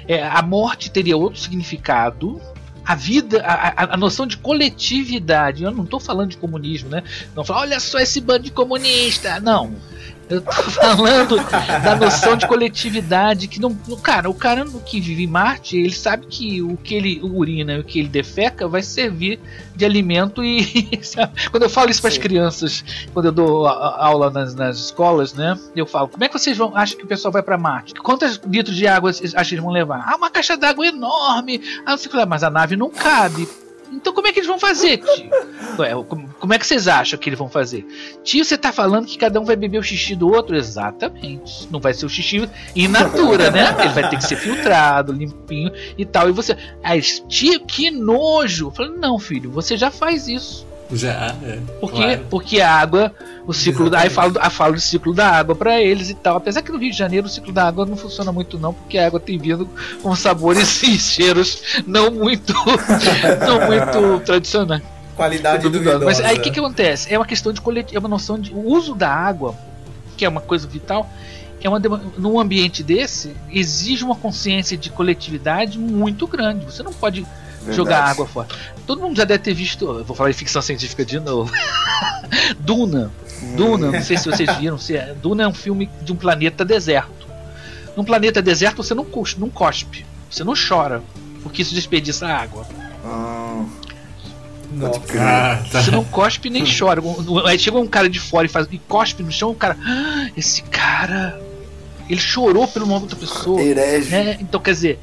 É, a morte teria outro significado, a vida, a, a, noção de coletividade. Eu não estou falando de comunismo, né? Não falo, olha só esse bando de comunista. Não. Eu tô falando da noção de coletividade que não, cara, o cara que vive em Marte, ele sabe que o que ele urina e o que ele defeca vai servir de alimento e [LAUGHS] quando eu falo isso para as crianças, quando eu dou aula nas, nas, escolas, né, eu falo, como é que vocês vão acham que o pessoal vai para Marte? Quantos litros de água acham que eles vão levar? Ah, uma caixa d'água enorme. Ah, eu fico lá, mas a nave não cabe. Então como é que eles vão fazer, tio? Ué, como é que vocês acham que eles vão fazer? Tio, você tá falando que cada um vai beber o xixi do outro? Exatamente. Não vai ser o xixi in natura, né? Ele vai ter que ser filtrado, limpinho e tal. E você, ah, tio, que nojo. Eu falei, não, filho, você já faz isso. Já, é. Porque, claro. porque a água, o ciclo da. Aí falo, falo do ciclo da água para eles e tal. Apesar que no Rio de Janeiro o ciclo da água não funciona muito, não, porque a água tem vindo com sabores [LAUGHS] e cheiros não muito. [LAUGHS] não muito tradicionais. Qualidade do Mas aí o que, que acontece? É uma questão de coletivo, é uma noção de. O uso da água, que é uma coisa vital, é uma num ambiente desse, exige uma consciência de coletividade muito grande. Você não pode Verdade. jogar água fora. Todo mundo já deve ter visto. Vou falar de ficção científica de novo. [LAUGHS] Duna. Duna, não sei se vocês viram. Se é, Duna é um filme de um planeta deserto. Num planeta deserto você não, cuspe, não cospe, você não chora, porque isso desperdiça água. Ah. Nossa. Tá. Você não cospe nem chora. Aí chega um cara de fora e, faz, e cospe no chão, o cara. Ah, esse cara. Ele chorou pelo uma outra pessoa. Né? Então, quer dizer,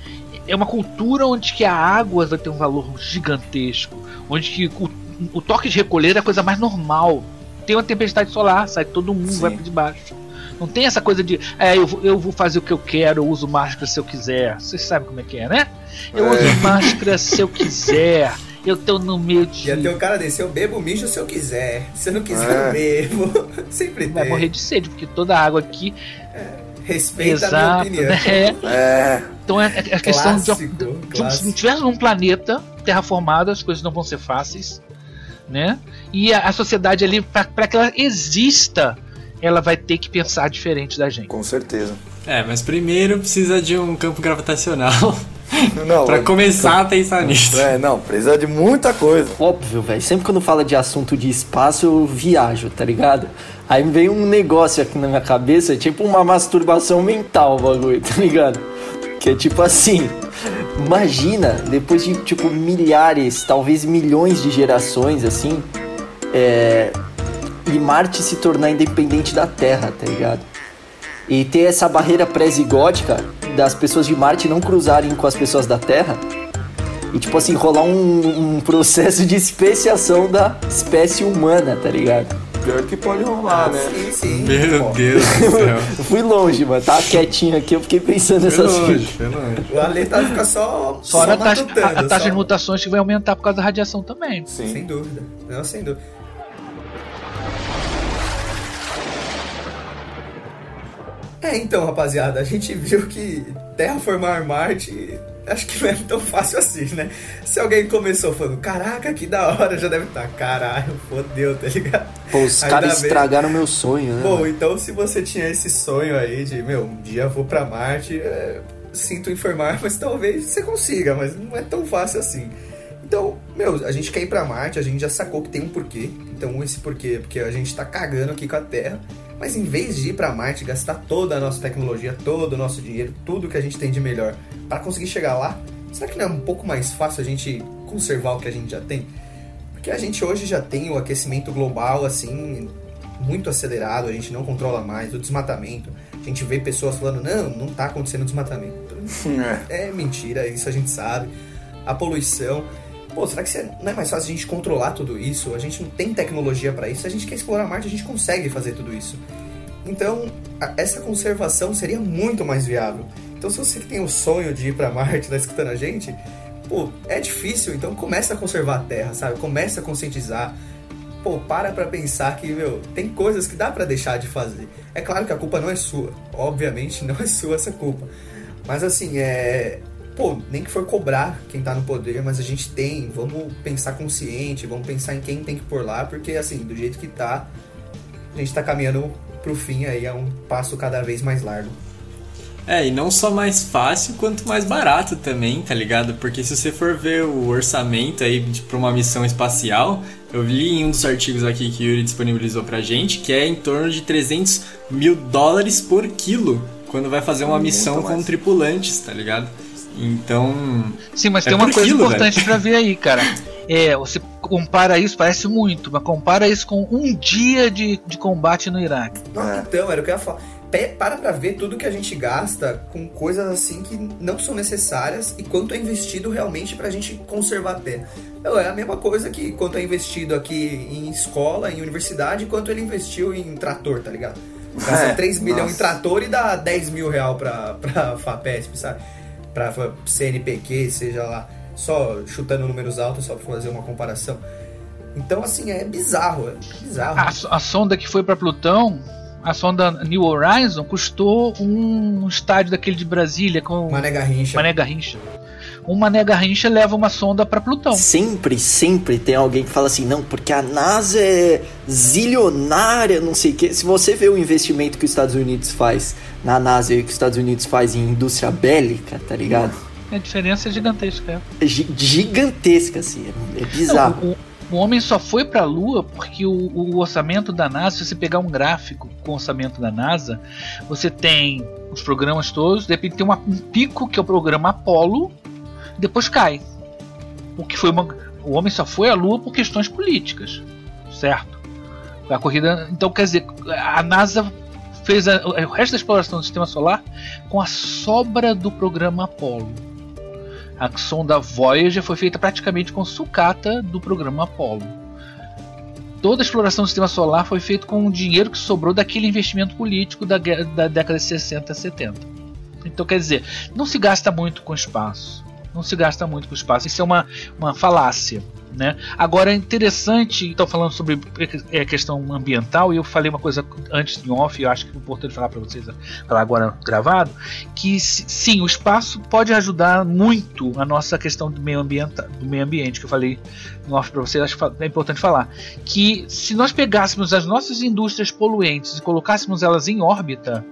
é uma cultura onde que a água vai ter um valor gigantesco, onde que o, o toque de recolher é a coisa mais normal. Tem uma tempestade solar, sai todo mundo, Sim. vai para debaixo. Não tem essa coisa de, é, eu, eu vou fazer o que eu quero, eu uso máscara se eu quiser. Vocês sabem como é que é, né? Eu é. uso [LAUGHS] máscara se eu quiser. Eu tô no meio de. E até o cara desse, eu bebo mijo se eu quiser. Se eu não quiser, é. eu bebo. [LAUGHS] Sempre Vai morrer de sede, porque toda a água aqui. É. Respeita Exato, a minha opinião. Né? É. Então é, é a questão clássico, de, de, se tiver um planeta terraformado, as coisas não vão ser fáceis, né? E a, a sociedade ali, para que ela exista, ela vai ter que pensar diferente da gente. Com certeza. É, mas primeiro precisa de um campo gravitacional. Não, [LAUGHS] pra começar a pensar nisso. É, não, precisa de muita coisa. Óbvio, velho. Sempre quando fala de assunto de espaço, eu viajo, tá ligado? Aí vem um negócio aqui na minha cabeça, tipo uma masturbação mental, o bagulho, [LAUGHS] tá ligado? Que é tipo assim. Imagina, depois de tipo milhares, talvez milhões de gerações, assim, é, e Marte se tornar independente da Terra, tá ligado? E ter essa barreira pré-zigótica das pessoas de Marte não cruzarem com as pessoas da Terra. E, tipo assim, rolar um, um processo de especiação da espécie humana, tá ligado? Pior que pode rolar, né? Sim, sim. Meu Deus do céu. [LAUGHS] fui longe, mano. Tava quietinho aqui, eu fiquei pensando nessas coisas. O Ale tá ficar só. Fora só a taxa, a, a taxa só. de mutações que vai aumentar por causa da radiação também. Sim. Sem dúvida. Não, sem dúvida. É, então, rapaziada, a gente viu que terraformar Marte acho que não é tão fácil assim, né? Se alguém começou falando, caraca, que da hora, já deve estar, tá, caralho, fodeu, tá ligado? Pô, os caras estragaram meu sonho, né? Pô, então se você tinha esse sonho aí de, meu, um dia eu vou pra Marte, é, sinto informar, [LAUGHS] mas talvez você consiga, mas não é tão fácil assim. Então, meu, a gente quer ir pra Marte, a gente já sacou que tem um porquê. Então, esse porquê é porque a gente tá cagando aqui com a Terra. Mas em vez de ir para Marte, gastar toda a nossa tecnologia, todo o nosso dinheiro, tudo que a gente tem de melhor para conseguir chegar lá, será que não é um pouco mais fácil a gente conservar o que a gente já tem? Porque a gente hoje já tem o aquecimento global assim muito acelerado, a gente não controla mais o desmatamento. A gente vê pessoas falando: "Não, não tá acontecendo desmatamento". [LAUGHS] É. é mentira, isso a gente sabe. A poluição Pô, será que não é mais fácil a gente controlar tudo isso? A gente não tem tecnologia para isso. Se a gente quer explorar Marte, a gente consegue fazer tudo isso. Então, essa conservação seria muito mais viável. Então, se você tem o sonho de ir para Marte, tá escutando a gente, pô, é difícil, então começa a conservar a terra, sabe? Começa a conscientizar. Pô, para pra pensar que, meu, tem coisas que dá para deixar de fazer. É claro que a culpa não é sua. Obviamente [LAUGHS] não é sua essa culpa. Mas assim, é. Pô, nem que for cobrar quem tá no poder, mas a gente tem. Vamos pensar consciente, vamos pensar em quem tem que pôr lá, porque assim, do jeito que tá, a gente tá caminhando pro fim aí, é um passo cada vez mais largo. É, e não só mais fácil, quanto mais barato também, tá ligado? Porque se você for ver o orçamento aí para uma missão espacial, eu li em um dos artigos aqui que o Yuri disponibilizou pra gente, que é em torno de 300 mil dólares por quilo, quando vai fazer uma missão com tripulantes, tá ligado? Então. Sim, mas é tem uma coisa quilo, importante para ver aí, cara. É, você compara isso, parece muito, mas compara isso com um dia de, de combate no Iraque. Ah, então, era o que eu ia falar para pra ver tudo que a gente gasta com coisas assim que não são necessárias e quanto é investido realmente pra gente conservar a terra. Então, é a mesma coisa que quanto é investido aqui em escola, em universidade, quanto ele investiu em trator, tá ligado? Gasta é, 3 milhões em trator e dá 10 mil real pra, pra FAPESP, sabe? Pra CNPq, seja lá. Só chutando números altos, só pra fazer uma comparação. Então, assim, é bizarro, é bizarro. A, a sonda que foi para Plutão a sonda New Horizon custou um estádio daquele de Brasília com Mané Garrincha. Mané Garrincha. Um Mané Garrincha leva uma sonda para Plutão. Sempre, sempre tem alguém que fala assim, não, porque a NASA é zilionária, não sei o quê. Se você vê o investimento que os Estados Unidos faz na NASA e que os Estados Unidos faz em indústria bélica, tá ligado? A diferença é gigantesca. É. Gigantesca, assim, é, é bizarro. Não, o, o homem só foi para a Lua porque o, o, orçamento da NASA, se você pegar um gráfico com o orçamento da NASA, você tem os programas todos, de repente tem uma, um pico que é o programa Apollo, depois cai. O que foi uma, o homem só foi à Lua por questões políticas, certo? A corrida, então quer dizer, a NASA fez a, o resto da exploração do sistema solar com a sobra do programa Apollo. A sonda Voyager foi feita praticamente com sucata do programa Apollo. Toda a exploração do sistema solar foi feita com o dinheiro que sobrou daquele investimento político da, da década de 60 a 70. Então, quer dizer, não se gasta muito com espaço. Não se gasta muito com espaço. Isso é uma, uma falácia. Né? Agora é interessante, estou falando sobre é, questão ambiental, e eu falei uma coisa antes em off, eu acho que é importante falar para vocês, falar agora gravado, que sim, o espaço pode ajudar muito a nossa questão do meio, ambiente, do meio ambiente, que eu falei em off para vocês, acho que é importante falar. Que se nós pegássemos as nossas indústrias poluentes e colocássemos elas em órbita,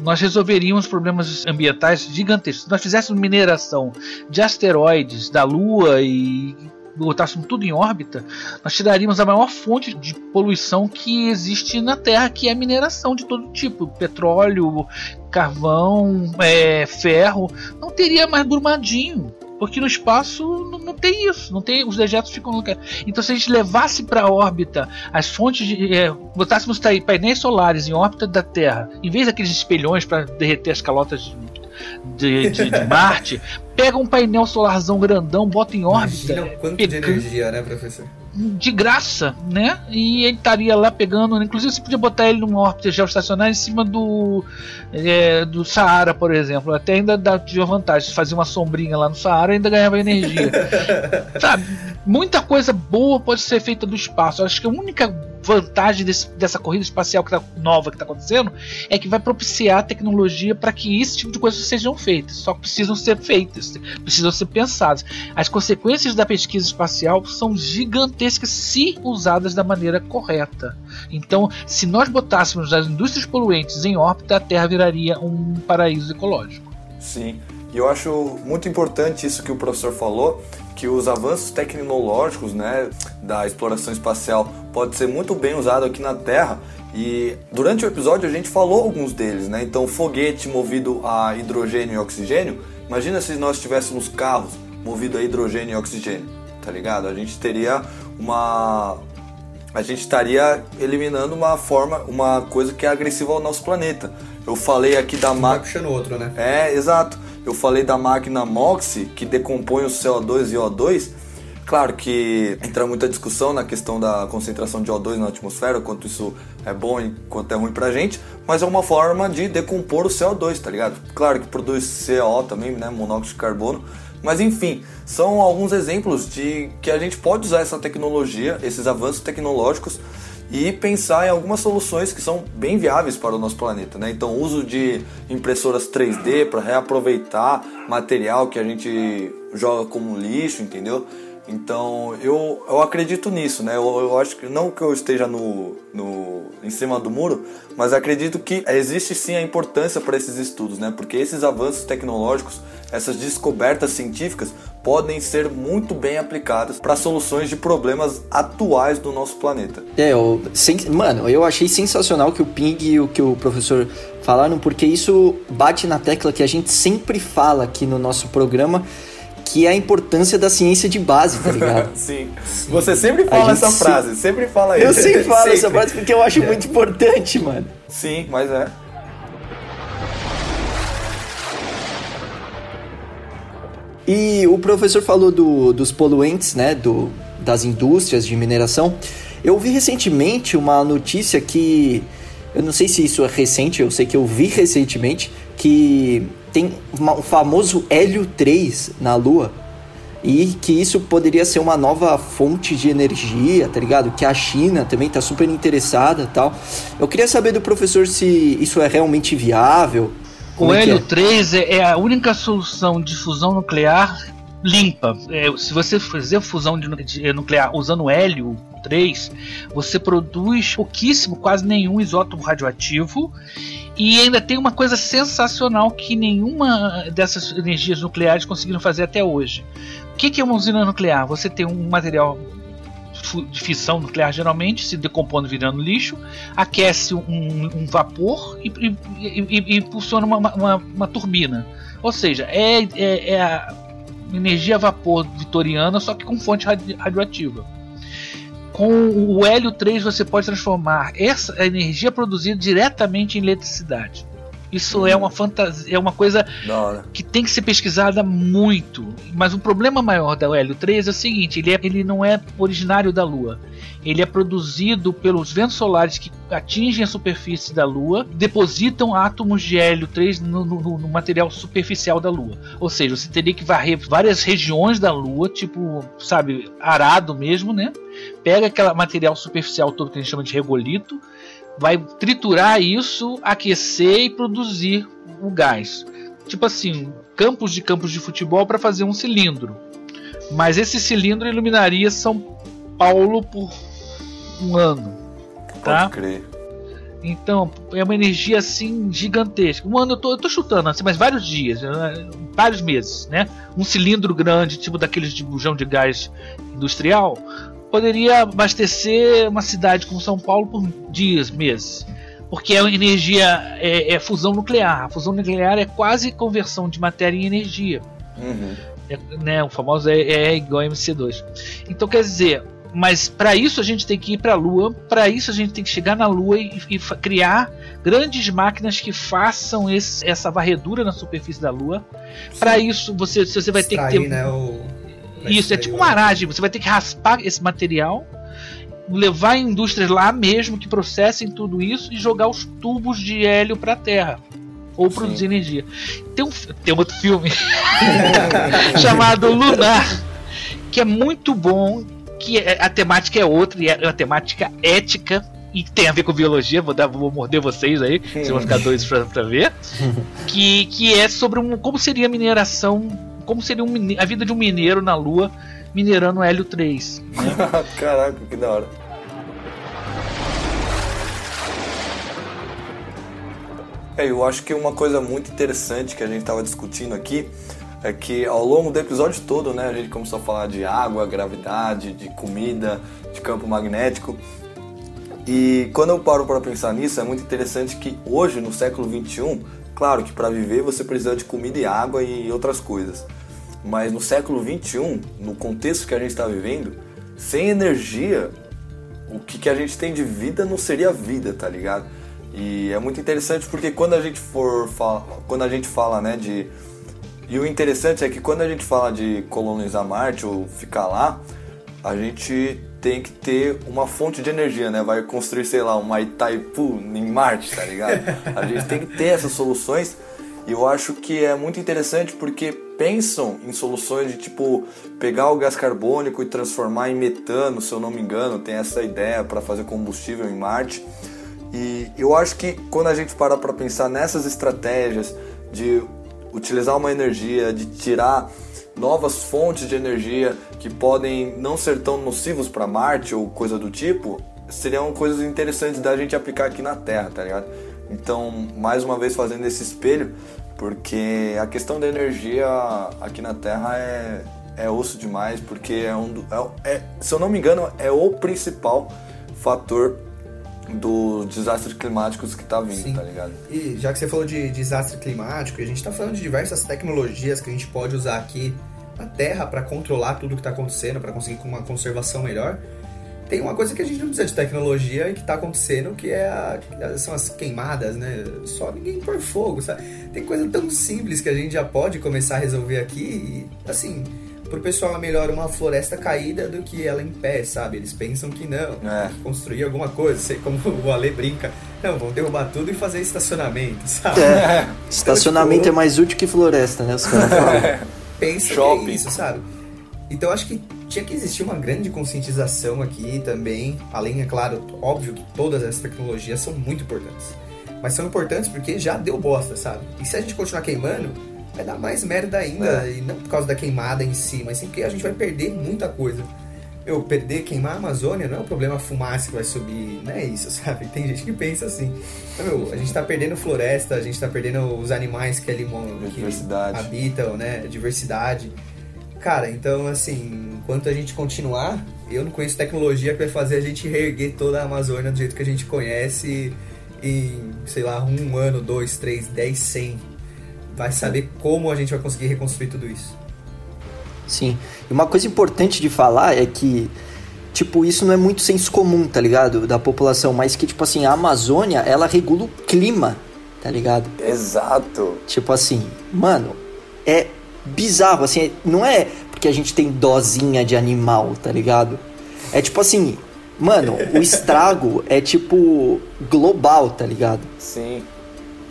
nós resolveríamos problemas ambientais gigantescos. Se nós fizéssemos mineração de asteroides da Lua e botássemos tudo em órbita, nós tiraríamos a maior fonte de poluição que existe na Terra, que é a mineração de todo tipo, petróleo, carvão, é, ferro, não teria mais Brumadinho. Porque no espaço não, não, tem isso, não tem os dejetos ficam no Então se a gente levasse para a órbita as fontes de, é, botássemos painéis solares em órbita da Terra, em vez daqueles espelhões para derreter as calotas de, de, de [LAUGHS] Marte, pega um painel solarzão grandão, bota em órbita. Imagina quanto de energia, né, professor? De graça, né? E ele estaria lá pegando. Inclusive, você podia botar ele numa órbita geoestacionária em cima do, é, do Saara, por exemplo. Até ainda dá de vantagem. Fazer uma sombrinha lá no Saara ainda ganhava energia. [LAUGHS] Sabe? Muita coisa boa pode ser feita do espaço. Acho que a única vantagem desse, dessa corrida espacial que tá, nova que está acontecendo é que vai propiciar a tecnologia para que esse tipo de coisas sejam feitas. Só que precisam ser feitas, precisam ser pensadas. As consequências da pesquisa espacial são gigantescas se usadas da maneira correta. Então, se nós botássemos as indústrias poluentes em órbita, a Terra viraria um paraíso ecológico. Sim. E eu acho muito importante isso que o professor falou, que os avanços tecnológicos né, da exploração espacial pode ser muito bem usado aqui na Terra. E durante o episódio a gente falou alguns deles, né? Então, foguete movido a hidrogênio e oxigênio. Imagina se nós tivéssemos carros movidos a hidrogênio e oxigênio, tá ligado? A gente teria uma a gente estaria eliminando uma forma, uma coisa que é agressiva ao nosso planeta. Eu falei aqui da máquina. puxando outro, né? É, exato. Eu falei da máquina MOXIE, que decompõe o CO2 e O2. Claro que entra muita discussão na questão da concentração de O2 na atmosfera, quanto isso é bom e quanto é ruim pra gente, mas é uma forma de decompor o CO2, tá ligado? Claro que produz CO também, né, monóxido de carbono, Mas enfim, são alguns exemplos de que a gente pode usar essa tecnologia, esses avanços tecnológicos e pensar em algumas soluções que são bem viáveis para o nosso planeta, né? Então, uso de impressoras 3D para reaproveitar material que a gente joga como lixo, entendeu? Então eu, eu acredito nisso, né? Eu, eu acho que não que eu esteja no, no, em cima do muro, mas acredito que existe sim a importância para esses estudos, né? Porque esses avanços tecnológicos, essas descobertas científicas podem ser muito bem aplicadas para soluções de problemas atuais do nosso planeta. É, eu, mano, eu achei sensacional que o Ping e o que o professor falaram, porque isso bate na tecla que a gente sempre fala aqui no nosso programa que é a importância da ciência de base, tá ligado? [LAUGHS] Sim. Você sempre fala essa frase, sempre fala isso. Eu sempre falo [LAUGHS] sempre. essa frase porque eu acho é. [LAUGHS] muito importante, mano. Sim, mas é. E o professor falou do, dos poluentes, né, do, das indústrias de mineração. Eu vi recentemente uma notícia que eu não sei se isso é recente, eu sei que eu vi recentemente que tem o famoso hélio 3 na Lua e que isso poderia ser uma nova fonte de energia, tá ligado? Que a China também tá super interessada tal. Eu queria saber do professor se isso é realmente viável. O é hélio é? 3 é a única solução de fusão nuclear limpa. É, se você fizer fusão de, de nuclear usando hélio 3, você produz pouquíssimo, quase nenhum isótopo radioativo e ainda tem uma coisa sensacional que nenhuma dessas energias nucleares conseguiram fazer até hoje. O que é uma usina nuclear? Você tem um material de fissão nuclear geralmente se decompondo virando lixo, aquece um, um vapor e, e, e, e impulsiona uma, uma, uma, turbina. Ou seja, é, é, é, a energia vapor vitoriana, só que com fonte radioativa. Com o hélio 3 você pode transformar essa energia produzida diretamente em eletricidade. Isso é uma fantasia, é uma coisa que tem que ser pesquisada muito. Mas o problema maior da Hélio 3 é o seguinte: ele, é, ele não é originário da Lua. Ele é produzido pelos ventos solares que atingem a superfície da Lua, depositam átomos de hélio 3 no, no, no material superficial da Lua. Ou seja, você teria que varrer várias regiões da Lua, tipo, sabe, arado mesmo, né? Pega aquele material superficial todo que a gente chama de regolito, vai triturar isso, aquecer e produzir o gás. Tipo assim, campos de campos de futebol para fazer um cilindro. Mas esse cilindro iluminaria São Paulo por um ano. Tá? Pode crer. Então, é uma energia assim gigantesca. Um ano eu tô, eu tô chutando assim, mas vários dias, né? vários meses, né? Um cilindro grande, tipo daqueles de bujão de gás industrial, poderia abastecer uma cidade como São Paulo por dias, meses. Porque é energia, é, é fusão nuclear. A fusão nuclear é quase conversão de matéria em energia. Uhum. É, né, o famoso é, é igual a MC2. Então quer dizer, mas para isso a gente tem que ir para a Lua, para isso a gente tem que chegar na Lua e, e criar grandes máquinas que façam esse, essa varredura na superfície da Lua. Para isso você, você vai Extrair, ter que ter. Né, o isso, é tipo uma aragem. Você vai ter que raspar esse material, levar indústrias lá mesmo que processem tudo isso e jogar os tubos de hélio para a Terra. Ou produzir Sim. energia. Tem um, tem outro filme [LAUGHS] chamado Lunar, que é muito bom, que é, a temática é outra, e é uma temática ética e tem a ver com biologia, vou, dar, vou morder vocês aí, vocês vão ficar doidos pra, pra ver. [LAUGHS] que, que é sobre um, como seria a mineração como seria um, a vida de um mineiro na Lua minerando hélio 3. Né? [LAUGHS] Caraca, que da hora. É, eu acho que uma coisa muito interessante que a gente estava discutindo aqui é que ao longo do episódio todo, né, a gente começou a falar de água, gravidade, de comida, de campo magnético. E quando eu paro para pensar nisso, é muito interessante que hoje, no século 21, claro que para viver você precisa de comida e água e outras coisas. Mas no século 21, no contexto que a gente está vivendo, sem energia, o que, que a gente tem de vida não seria vida, tá ligado? E é muito interessante porque quando a gente for quando a gente fala, né, de e o interessante é que quando a gente fala de colonizar Marte ou ficar lá, a gente tem que ter uma fonte de energia, né? Vai construir, sei lá, uma Itaipu em Marte, tá ligado? A gente tem que ter essas soluções eu acho que é muito interessante porque pensam em soluções de tipo pegar o gás carbônico e transformar em metano, se eu não me engano, tem essa ideia para fazer combustível em Marte. E eu acho que quando a gente para para pensar nessas estratégias de utilizar uma energia, de tirar novas fontes de energia que podem não ser tão nocivos para Marte ou coisa do tipo, seriam coisas interessantes da gente aplicar aqui na Terra, tá ligado? Então, mais uma vez fazendo esse espelho, porque a questão da energia aqui na Terra é, é osso demais, porque é um é, é, se eu não me engano, é o principal fator dos desastres climáticos que tá vindo, Sim. tá ligado? E já que você falou de desastre climático, a gente tá falando de diversas tecnologias que a gente pode usar aqui na Terra para controlar tudo que tá acontecendo, para conseguir uma conservação melhor. Tem uma coisa que a gente não precisa de tecnologia e que tá acontecendo, que é a, são as queimadas, né? Só ninguém por fogo, sabe? Tem coisa tão simples que a gente já pode começar a resolver aqui e, assim, pro pessoal é melhor uma floresta caída do que ela em pé, sabe? Eles pensam que não, é. que construir alguma coisa, sei como [LAUGHS] o Ale brinca, não, vão derrubar tudo e fazer estacionamento, sabe? É. Estacionamento então, tipo, é mais útil que floresta, né? Os caras falam. [LAUGHS] Pensa Shopping. que é isso, sabe? Então acho que tinha que existir uma grande conscientização aqui também, além, é claro, óbvio que todas essas tecnologias são muito importantes. Mas são importantes porque já deu bosta, sabe? E se a gente continuar queimando, vai dar mais merda ainda. É. E não por causa da queimada em si, mas sim porque a gente vai perder muita coisa. Eu perder, queimar a Amazônia não é um problema a fumaça que vai subir, não é isso, [LAUGHS] sabe? Tem gente que pensa assim. Então, meu, a gente tá perdendo floresta, a gente tá perdendo os animais que ali que habitam, né? Diversidade. Cara, então assim, enquanto a gente continuar, eu não conheço tecnologia que vai fazer a gente reerguer toda a Amazônia do jeito que a gente conhece em, sei lá, um ano, dois, três, dez, cem vai saber como a gente vai conseguir reconstruir tudo isso. Sim. E uma coisa importante de falar é que, tipo, isso não é muito senso comum, tá ligado? Da população, mas que, tipo assim, a Amazônia, ela regula o clima, tá ligado? Exato. Tipo assim, mano, é bizarro, assim, não é porque a gente tem dozinha de animal, tá ligado? É tipo assim, mano, o [LAUGHS] estrago é tipo global, tá ligado? Sim.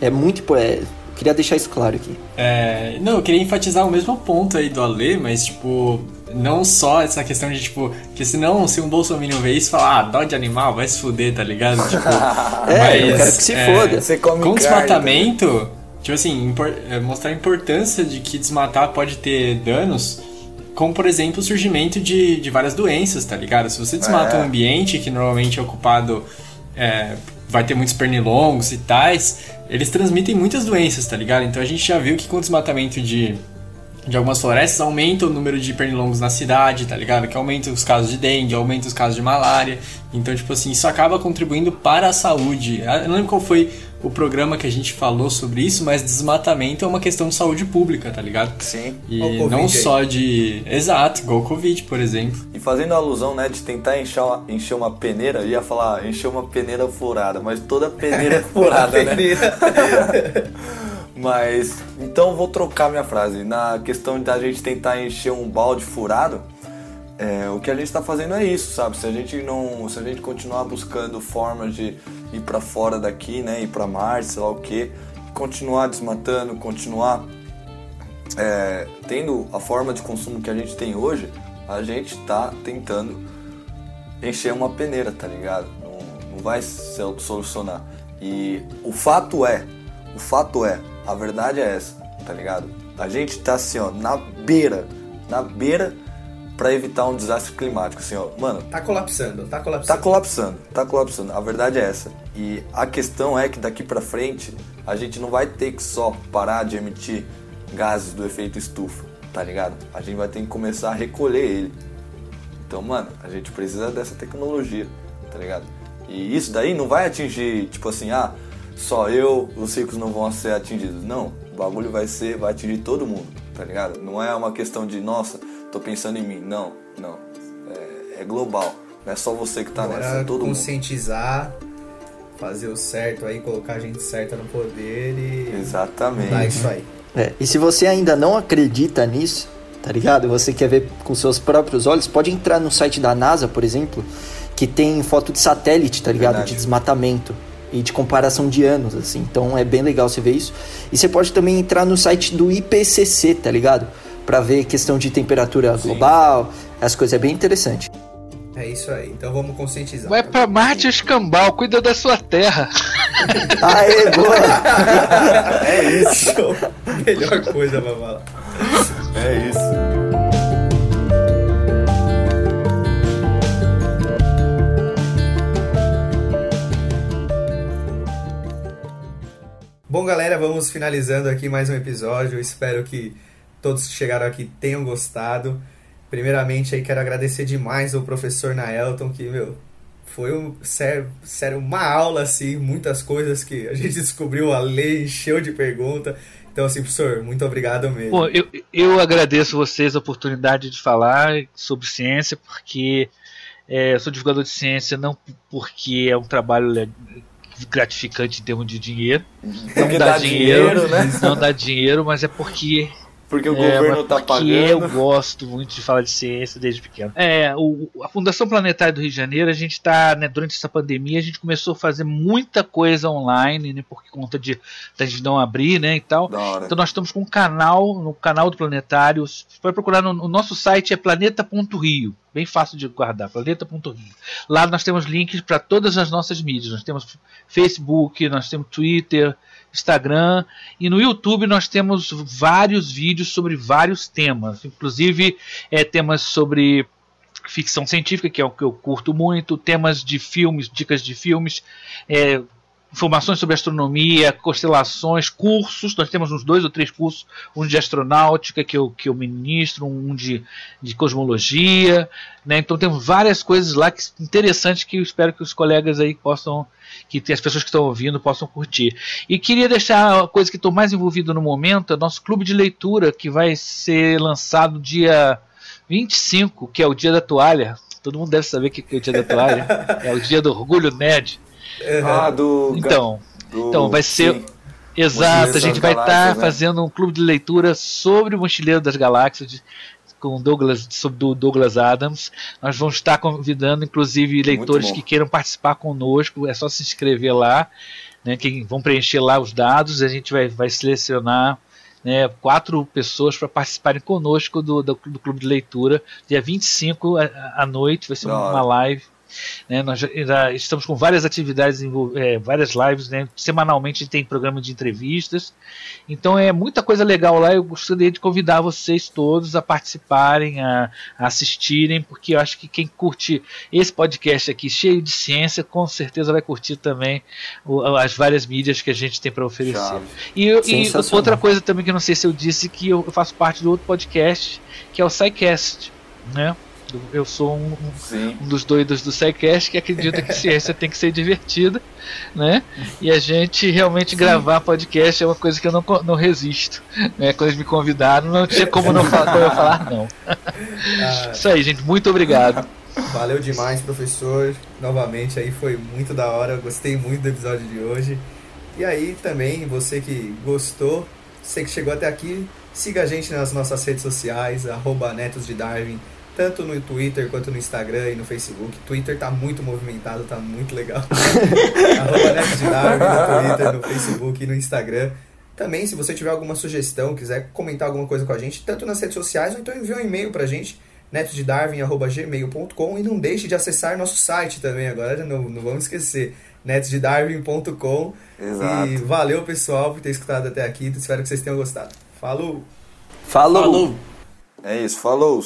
É muito. É, Queria deixar isso claro aqui. É, não, eu queria enfatizar o mesmo ponto aí do Ale, mas, tipo, não só essa questão de, tipo, que senão, se um bolsominion ver isso, falar, ah, dó de animal, vai se fuder, tá ligado? Tipo, [LAUGHS] é, mas, eu quero que se é, foda. Você come com desmatamento, tipo assim, impor, é, mostrar a importância de que desmatar pode ter danos, como, por exemplo, o surgimento de, de várias doenças, tá ligado? Se você desmata é. um ambiente que normalmente é ocupado é, vai ter muitos pernilongos e tais, eles transmitem muitas doenças, tá ligado? Então a gente já viu que com o desmatamento de, de algumas florestas aumenta o número de pernilongos na cidade, tá ligado? Que aumenta os casos de dengue, aumenta os casos de malária. Então, tipo assim, isso acaba contribuindo para a saúde. Eu não lembro qual foi o programa que a gente falou sobre isso, mas desmatamento é uma questão de saúde pública, tá ligado? Sim. E não só de. Exato, igual o Covid, por exemplo. E fazendo a alusão, né, de tentar encher uma, encher uma peneira, ia falar encher uma peneira furada, mas toda peneira é [LAUGHS] furada, né? [LAUGHS] mas. Então vou trocar minha frase. Na questão da gente tentar encher um balde furado. É, o que a gente está fazendo é isso, sabe? Se a gente não, se a gente continuar buscando formas de ir para fora daqui, né, ir para Marte, sei lá o que, continuar desmatando, continuar é, tendo a forma de consumo que a gente tem hoje, a gente está tentando encher uma peneira, tá ligado? Não, não vai se solucionar. E o fato é, o fato é, a verdade é essa, tá ligado? A gente tá assim, ó, na beira, na beira para evitar um desastre climático, assim, ó. Mano, tá colapsando, tá colapsando. Tá colapsando, tá colapsando. A verdade é essa. E a questão é que daqui para frente a gente não vai ter que só parar de emitir gases do efeito estufa, tá ligado? A gente vai ter que começar a recolher ele. Então, mano, a gente precisa dessa tecnologia, tá ligado? E isso daí não vai atingir, tipo assim, ah, só eu, os ricos não vão ser atingidos. Não, o bagulho vai ser, vai atingir todo mundo, tá ligado? Não é uma questão de, nossa, tô pensando em mim. Não, não. É, é global. Não é só você que tá Agora, nessa, é todo conscientizar, mundo. fazer o certo aí, colocar a gente certa no poder e. Exatamente. Dar isso aí. É, e se você ainda não acredita nisso, tá ligado? Você quer ver com seus próprios olhos, pode entrar no site da NASA, por exemplo, que tem foto de satélite, tá ligado? Verdade. De desmatamento. E de comparação de anos, assim. Então é bem legal você ver isso. E você pode também entrar no site do IPCC, tá ligado? Para ver questão de temperatura Sim. global, as coisas. É bem interessante. É isso aí, então vamos conscientizar. Vai pra Marte escambau, cuida da sua terra. [LAUGHS] Aê, boa! [LAUGHS] é isso. Melhor coisa pra falar. É isso. Bom, galera, vamos finalizando aqui mais um episódio. Espero que todos que chegaram aqui tenham gostado. Primeiramente, aí quero agradecer demais ao professor Naelton, que, meu, foi um, sério, sério, uma aula, assim, muitas coisas que a gente [LAUGHS] descobriu, a lei encheu de pergunta. Então, assim, professor, muito obrigado mesmo. Bom, eu, eu agradeço vocês a oportunidade de falar sobre ciência, porque é, eu sou divulgador de ciência não porque é um trabalho gratificante em termos de dinheiro. Não dá, dá dinheiro, dinheiro, né? Não dá dinheiro, mas é porque porque o é, governo está pagando. eu gosto muito de falar de ciência desde pequeno. É, o, a Fundação Planetária do Rio de Janeiro, a gente está, né, durante essa pandemia, a gente começou a fazer muita coisa online, né, por conta de a gente não abrir, né, e tal. Então nós estamos com um canal, no canal do Planetário, você pode procurar no, no nosso site é planeta.rio. Bem fácil de guardar, planeta.rio. Lá nós temos links para todas as nossas mídias. Nós temos Facebook, nós temos Twitter, Instagram e no YouTube nós temos vários vídeos sobre vários temas, inclusive é, temas sobre ficção científica, que é o que eu curto muito, temas de filmes, dicas de filmes, é, informações sobre astronomia, constelações, cursos. Nós temos uns dois ou três cursos, um de astronáutica que eu, que eu ministro, um de, de cosmologia. Né? Então temos várias coisas lá que, interessantes que eu espero que os colegas aí possam, que as pessoas que estão ouvindo possam curtir. E queria deixar a coisa que estou mais envolvido no momento, é nosso clube de leitura, que vai ser lançado dia 25, que é o dia da toalha. Todo mundo deve saber que é o dia da toalha. é o dia do orgulho nerd. Ah, do. Então, do, então vai ser. Sim. Exato, a gente vai estar tá né? fazendo um clube de leitura sobre o Mochileiro das Galáxias, de, com Douglas, sobre o Douglas Adams. Nós vamos estar convidando, inclusive, leitores que queiram participar conosco. É só se inscrever lá, né, que vão preencher lá os dados. A gente vai, vai selecionar né, quatro pessoas para participarem conosco do, do, do, clube de leitura, dia 25 à noite. Vai ser uma live né? Nós já estamos com várias atividades, é, várias lives, né? semanalmente tem programa de entrevistas. Então é muita coisa legal lá. Eu gostaria de convidar vocês todos a participarem, a, a assistirem, porque eu acho que quem curte esse podcast aqui cheio de ciência, com certeza vai curtir também o, as várias mídias que a gente tem para oferecer. E, e, outra coisa também que eu não sei se eu disse que eu faço parte do outro podcast, que é o SciCast, né? Eu sou um, um dos doidos do SciCast que acredita que ciência tem que ser divertida, né? E a gente realmente Sim. gravar podcast é uma coisa que eu não, não resisto. Né? Quando eles me convidaram, não tinha como não falar, como eu falar não. Ah, Isso aí, gente. Muito obrigado. Valeu demais, professor. Novamente aí foi muito da hora. Gostei muito do episódio de hoje. E aí também, você que gostou, você que chegou até aqui, siga a gente nas nossas redes sociais, arroba Netos de Darwin tanto no Twitter quanto no Instagram e no Facebook. Twitter tá muito movimentado, tá muito legal. [LAUGHS] Arroba no Twitter, no Facebook e no Instagram. Também, se você tiver alguma sugestão, quiser comentar alguma coisa com a gente, tanto nas redes sociais, ou então envie um e-mail pra gente, netosdedarwin.gmail.com e não deixe de acessar nosso site também, agora não, não vamos esquecer, netosdedarwin.com E valeu, pessoal, por ter escutado até aqui, espero que vocês tenham gostado. Falou! Falou! Falou. É isso, falou!